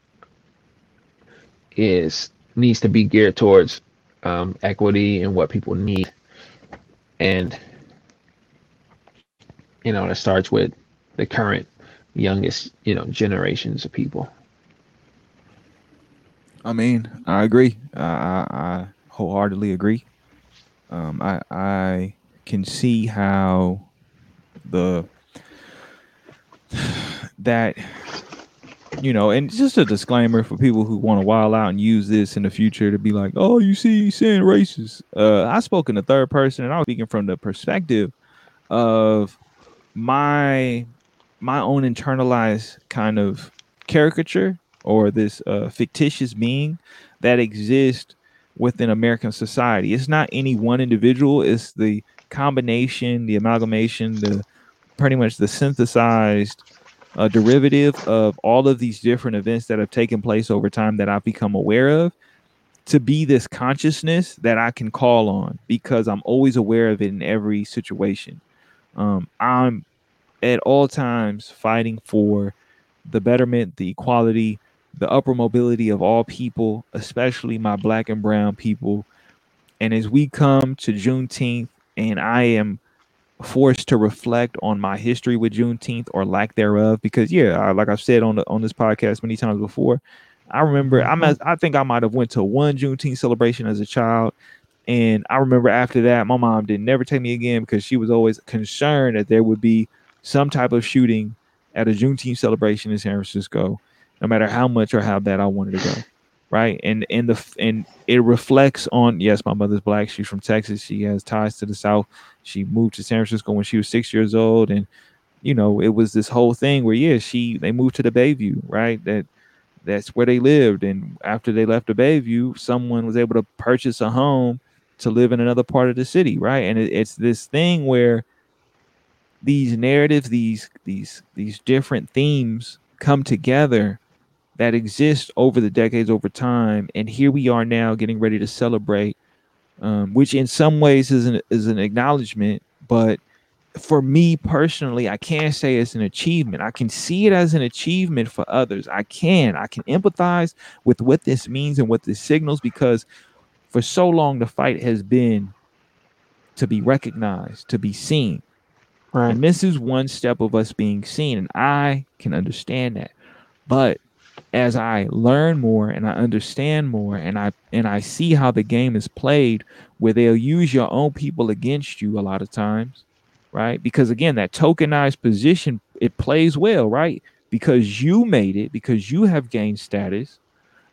is needs to be geared towards um, equity and what people need, and you know, it starts with the current youngest you know generations of people. I mean, I agree. I, I, I wholeheartedly agree. Um, I I can see how the that you know, and just a disclaimer for people who want to wild out and use this in the future to be like, oh, you see, he's saying racist. Uh, I spoke in the third person, and I was speaking from the perspective of my my own internalized kind of caricature or this uh, fictitious being that exists within American society. It's not any one individual. It's the combination, the amalgamation, the pretty much the synthesized uh, derivative of all of these different events that have taken place over time that I've become aware of to be this consciousness that I can call on because I'm always aware of it in every situation. Um, I'm at all times fighting for the betterment, the equality, the upper mobility of all people, especially my black and brown people. And as we come to Juneteenth, and I am forced to reflect on my history with Juneteenth or lack thereof, because yeah, I, like I've said on the on this podcast many times before, I remember I'm mm-hmm. as, I think I might have went to one Juneteenth celebration as a child, and I remember after that, my mom did never take me again because she was always concerned that there would be some type of shooting at a Juneteenth celebration in San Francisco, no matter how much or how bad I wanted to go. Right. And and the and it reflects on yes, my mother's black. She's from Texas. She has ties to the South. She moved to San Francisco when she was six years old. And you know, it was this whole thing where yeah, she they moved to the Bayview, right? That that's where they lived. And after they left the Bayview, someone was able to purchase a home to live in another part of the city, right? And it, it's this thing where these narratives, these these these different themes come together that exist over the decades, over time, and here we are now getting ready to celebrate, um, which in some ways is an is an acknowledgement, but for me personally, I can't say it's an achievement. I can see it as an achievement for others. I can. I can empathize with what this means and what this signals because for so long the fight has been to be recognized, to be seen. Right. And this is one step of us being seen, and I can understand that. But as I learn more and I understand more and I and I see how the game is played where they'll use your own people against you a lot of times, right? Because again, that tokenized position it plays well, right? Because you made it, because you have gained status,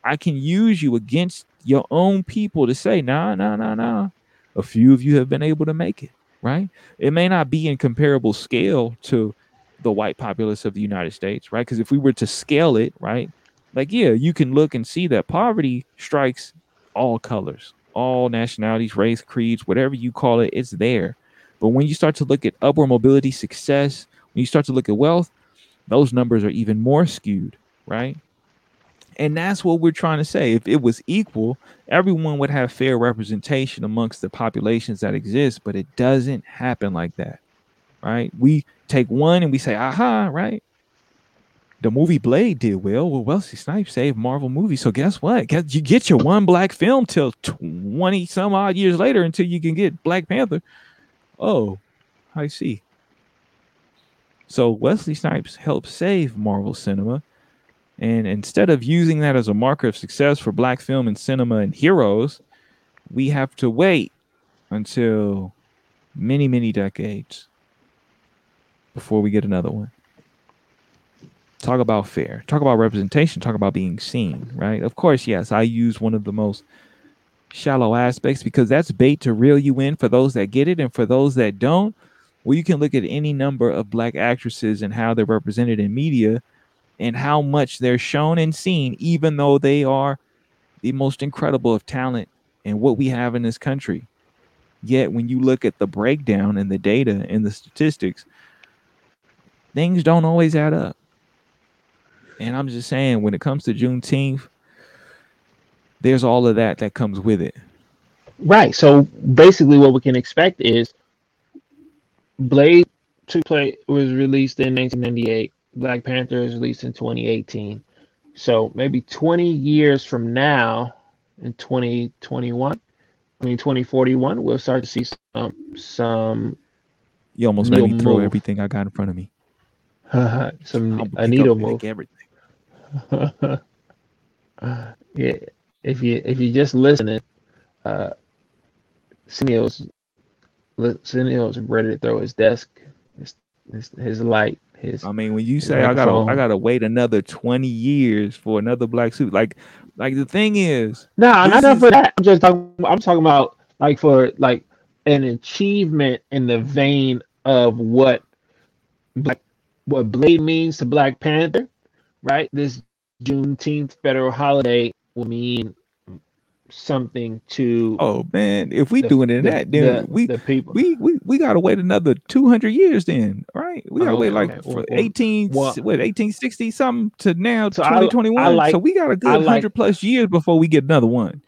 I can use you against your own people to say, nah, nah, nah, nah. A few of you have been able to make it right? It may not be in comparable scale to the white populace of the United States, right? Because if we were to scale it, right, like, yeah, you can look and see that poverty strikes all colors, all nationalities, race, creeds, whatever you call it, it's there. But when you start to look at upward mobility, success, when you start to look at wealth, those numbers are even more skewed, right? And that's what we're trying to say. If it was equal, everyone would have fair representation amongst the populations that exist, but it doesn't happen like that. Right? We take one and we say, aha, right? The movie Blade did well. Well, Wesley Snipes saved Marvel movies. So guess what? You get your one black film till 20 some odd years later until you can get Black Panther. Oh, I see. So Wesley Snipes helped save Marvel cinema and instead of using that as a marker of success for black film and cinema and heroes, we have to wait until many, many decades before we get another one. Talk about fair, talk about representation, talk about being seen, right? Of course, yes, I use one of the most shallow aspects because that's bait to reel you in for those that get it and for those that don't. Well, you can look at any number of black actresses and how they're represented in media and how much they're shown and seen, even though they are the most incredible of talent and what we have in this country. Yet, when you look at the breakdown and the data and the statistics, things don't always add up. And I'm just saying, when it comes to Juneteenth, there's all of that that comes with it. Right. So basically, what we can expect is Blade took play was released in 1998. Black Panther is released in 2018. So maybe 20 years from now, in 2021, I mean 2041, we'll start to see some some. You almost made me throw move. everything I got in front of me. some a needle move. Everything. yeah, if you if you just listening, uh, Cinio's ready to throw his desk, his, his, his light his I mean, when you say I gotta I gotta wait another 20 years for another black suit, like like the thing is No, nah, not is, for that. I'm just talking I'm talking about like for like an achievement in the vein of what black what Blade means to Black Panther, right? This Juneteenth federal holiday will mean something to oh man if we the, doing it the, that then the, we, the people. we we we gotta wait another 200 years then right we gotta oh, wait like okay. for 18 well, what 1860 something to now so 2021 like, so we got a good like, 100 plus years before we get another one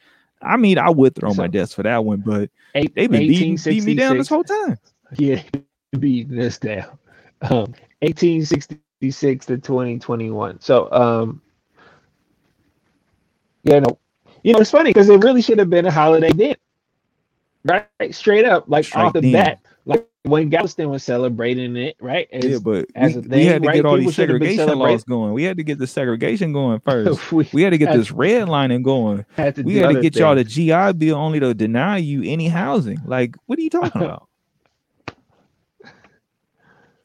I mean, I would throw so, my desk for that one, but eight, they've been beating, beating me down this whole time. Yeah, beating this down. Um, 1866 to 2021. So, um, yeah, no, you know, it's funny because it really should have been a holiday then, right? Straight up, like Straight off the then. bat, like when Galveston was celebrating it, right? As, yeah, but as we, thing, we had to right? get all People these segregation laws going. We had to get the segregation going first. we, we, had to get this redlining going. we had to get things. y'all the GI Bill only to deny you any housing. Like, what are you talking about?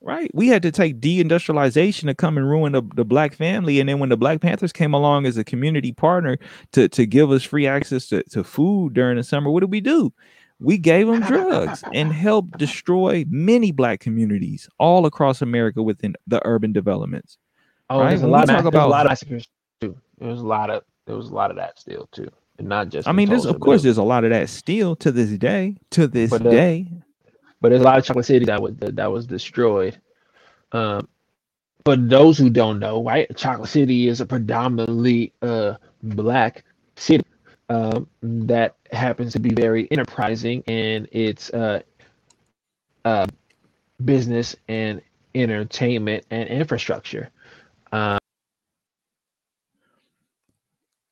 Right? We had to take deindustrialization to come and ruin the, the black family. And then when the Black Panthers came along as a community partner to, to give us free access to, to food during the summer, what did we do? we gave them drugs and helped destroy many black communities all across America within the urban developments. Oh, right? there's a lot, of, talk about, a lot of massacres too. There's a lot of there was a lot of that still too, and not just. I mean, there's of course there's a lot of that still to this day. To this but, uh, day, but there's a lot of chocolate city that was that, was destroyed. Um, for those who don't know, right, Chocolate City is a predominantly uh black city um, that happens to be very enterprising in its uh, uh, business and entertainment and infrastructure. Um,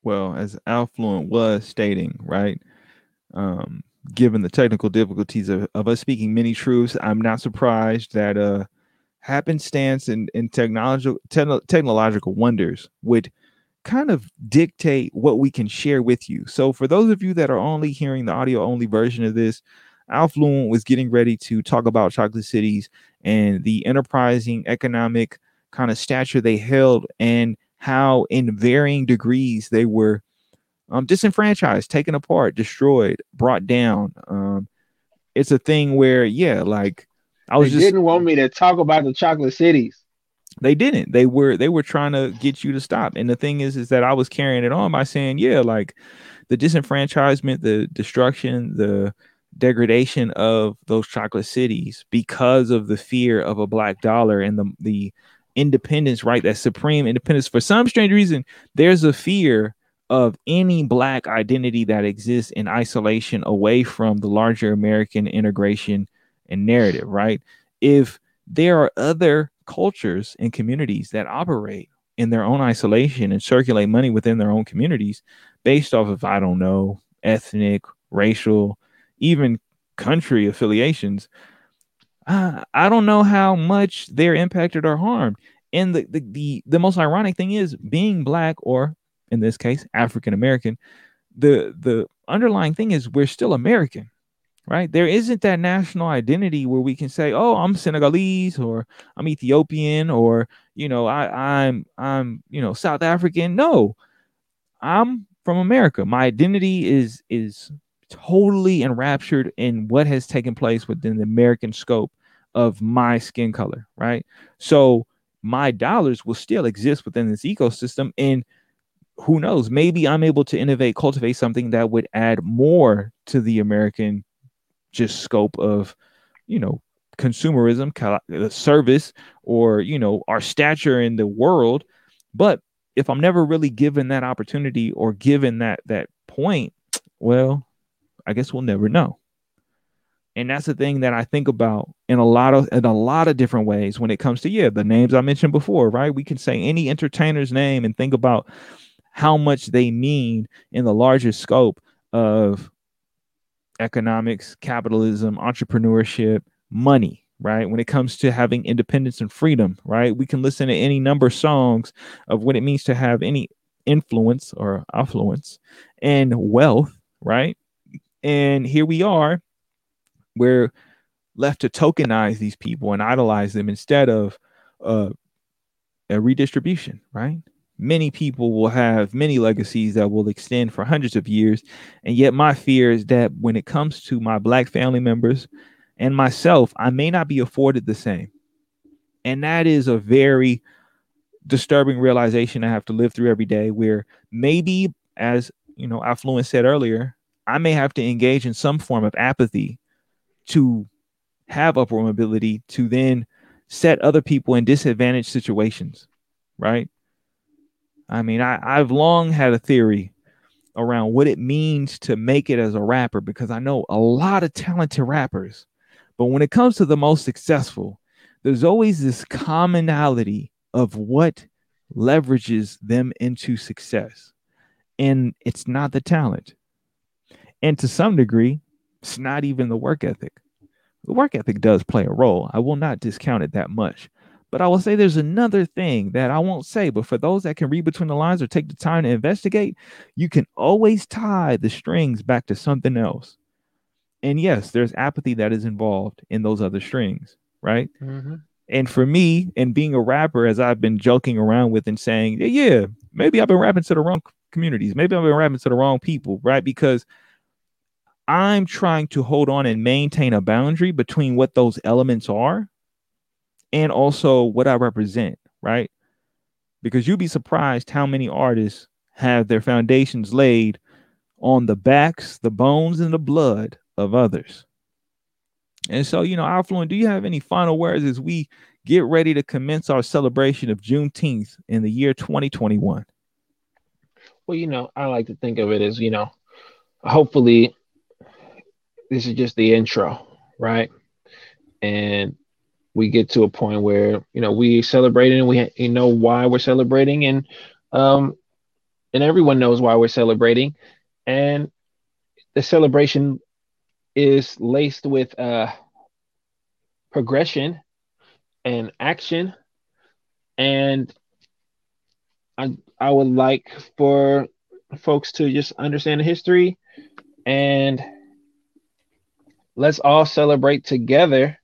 well, as Affluent was stating, right? Um, given the technical difficulties of, of us speaking many truths, I'm not surprised that uh, happenstance and, and technological te- technological wonders would kind of dictate what we can share with you. So for those of you that are only hearing the audio only version of this, Affluent was getting ready to talk about chocolate cities and the enterprising economic kind of stature they held and how in varying degrees they were um, disenfranchised, taken apart, destroyed, brought down. Um, it's a thing where, yeah, like I was they just didn't want me to talk about the chocolate cities. They didn't. They were they were trying to get you to stop. And the thing is is that i was carrying it on by saying yeah like the disenfranchisement the destruction the degradation of those chocolate cities because of the fear of a black dollar and the the independence right that supreme independence. For some strange reason there's a fear of any black identity that exists in isolation away from the larger american integration and narrative right if there are other cultures and communities that operate in their own isolation and circulate money within their own communities based off of, I don't know, ethnic, racial, even country affiliations. Uh, I don't know how much they're impacted or harmed. And the, the, the, the most ironic thing is being black or in this case, African American, the, the underlying thing is we're still American right? There isn't that national identity where we can say, "Oh, I'm Senegalese," or "I'm Ethiopian," or you know, I, I'm I'm you know South African. No, I'm from America. My identity is is totally enraptured in what has taken place within the American scope of my skin color, right? So my dollars will still exist within this ecosystem and who knows maybe i'm able to innovate cultivate something that would add more to the american just scope of, you know, consumerism, the uh, service, or you know, our stature in the world. But if I'm never really given that opportunity or given that that point, well, I guess we'll never know. And that's the thing that I think about in a lot of in a lot of different ways when it comes to yeah, the names I mentioned before, right? We can say any entertainer's name and think about how much they mean in the larger scope of economics, capitalism, entrepreneurship, money, right? When it comes to having independence and freedom, right? We can listen to any number of songs of what it means to have any influence or affluence and wealth, right? And here we are, we're left to tokenize these people and idolize them instead of uh, a redistribution, right? Many people will have many legacies that will extend for hundreds of years. And yet, my fear is that when it comes to my Black family members and myself, I may not be afforded the same. And that is a very disturbing realization I have to live through every day where maybe, as you know, Affluent said earlier, I may have to engage in some form of apathy to have upward mobility to then set other people in disadvantaged situations, right? I mean, I, I've long had a theory around what it means to make it as a rapper because I know a lot of talented rappers. But when it comes to the most successful, there's always this commonality of what leverages them into success. And it's not the talent. And to some degree, it's not even the work ethic. The work ethic does play a role. I will not discount it that much. But I will say there's another thing that I won't say, but for those that can read between the lines or take the time to investigate, you can always tie the strings back to something else. And yes, there's apathy that is involved in those other strings, right? Mm-hmm. And for me, and being a rapper, as I've been joking around with and saying, yeah, yeah, maybe I've been rapping to the wrong communities, maybe I've been rapping to the wrong people, right? Because I'm trying to hold on and maintain a boundary between what those elements are and also what I represent, right? Because you'd be surprised how many artists have their foundations laid on the backs, the bones, and the blood of others. And so, you know, Affluent, do you have any final words as we get ready to commence our celebration of Juneteenth in the year 2021? Well, you know, I like to think of it as, you know, hopefully this is just the intro, right? And we get to a point where you know we celebrating and we you know why we're celebrating and um and everyone knows why we're celebrating. And the celebration is laced with uh progression and action. And I I would like for folks to just understand the history and let's all celebrate together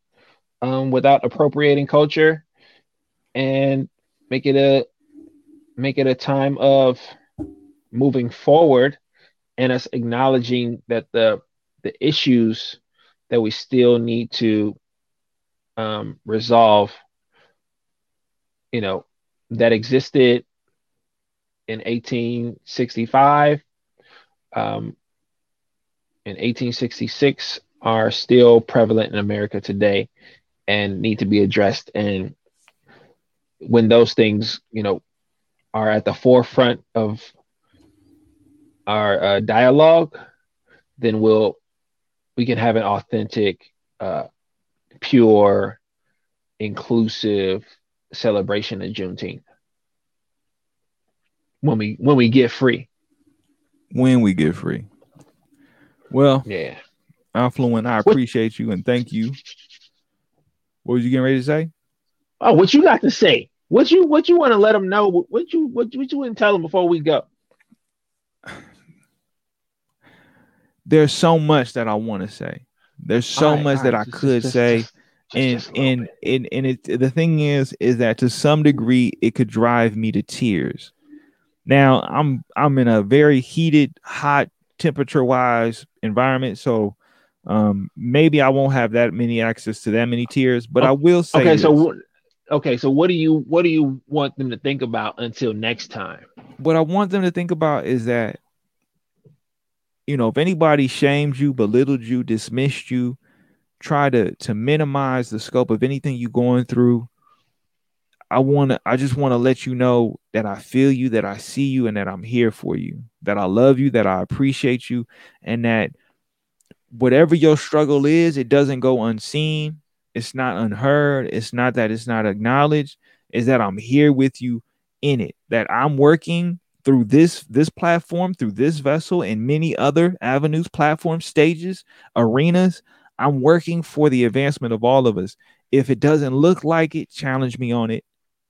um, without appropriating culture and make it a make it a time of moving forward and us acknowledging that the the issues that we still need to um, resolve you know that existed in 1865 um, in 1866 are still prevalent in America today and need to be addressed. And when those things, you know, are at the forefront of our uh, dialogue, then we'll we can have an authentic, uh, pure, inclusive celebration of Juneteenth when we when we get free. When we get free. Well, yeah. Affluent, I appreciate you and thank you what was you getting ready to say? Oh, what you got to say? What you what you want to let them know? What you what, you, what you want to tell them before we go? There's so much that I want to say. There's so right, much that I could just, say. Just, just, and and, and and it the thing is is that to some degree it could drive me to tears. Now I'm I'm in a very heated, hot temperature wise environment, so um, maybe I won't have that many access to that many tears, but I will say. Okay, this. so okay, so what do you what do you want them to think about until next time? What I want them to think about is that, you know, if anybody shamed you, belittled you, dismissed you, try to to minimize the scope of anything you're going through. I want to I just want to let you know that I feel you, that I see you and that I'm here for you, that I love you, that I appreciate you and that whatever your struggle is, it doesn't go unseen. It's not unheard. It's not that it's not acknowledged. Is that I'm here with you in it. That I'm working through this this platform, through this vessel, and many other avenues, platforms, stages, arenas. I'm working for the advancement of all of us. If it doesn't look like it, challenge me on it.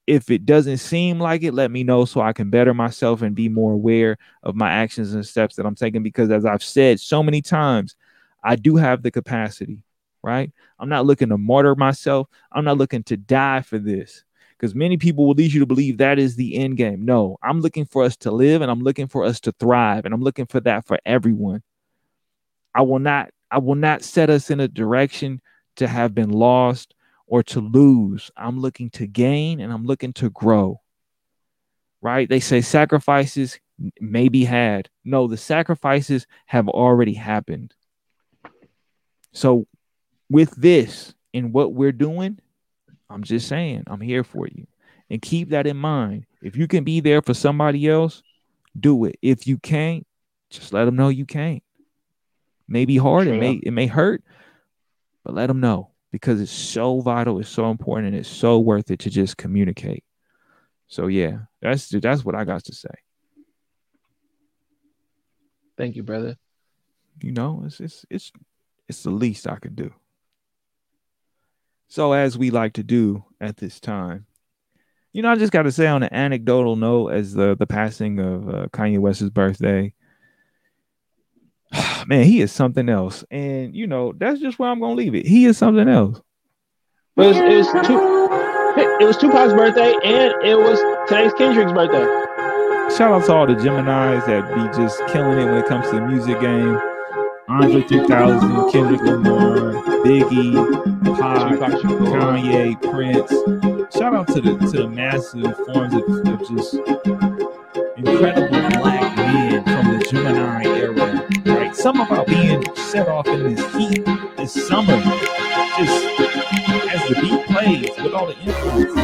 If it doesn't seem like it, let me know so I can better myself and be more aware of my actions and steps that I'm taking. Because as I've said so many times, I do have the capacity, right? I'm not looking to martyr myself. I'm not looking to die for this because many people will lead you to believe that is the end game. No, I'm looking for us to live and I'm looking for us to thrive and I'm looking for that for everyone. I will not I will not set us in a direction to have been lost or to lose. I'm looking to gain and I'm looking to grow. Right? They say sacrifices may be had. No, the sacrifices have already happened. So, with this and what we're doing, I'm just saying, I'm here for you. And keep that in mind. If you can be there for somebody else, do it. If you can't, just let them know you can't. Maybe hard, it may it may hurt, but let them know because it's so vital, it's so important, and it's so worth it to just communicate. So yeah, that's that's what I got to say. Thank you, brother. You know, it's it's it's it's the least I could do. So as we like to do at this time, you know, I just got to say on an anecdotal note, as the the passing of uh, Kanye West's birthday, man, he is something else, and you know that's just where I'm gonna leave it. He is something else. But it was, it was two. It was Tupac's birthday, and it was today's Kendrick's birthday. Shout out to all the Gemini's that be just killing it when it comes to the music game. Andre 3000, Kendrick Lamar, Biggie, Pac, Kanye, Prince. Shout out to the to the massive forms of, of just incredible black men from the Gemini era. Right, some of our being set off in this heat, this summer, just as the beat plays with all the influences.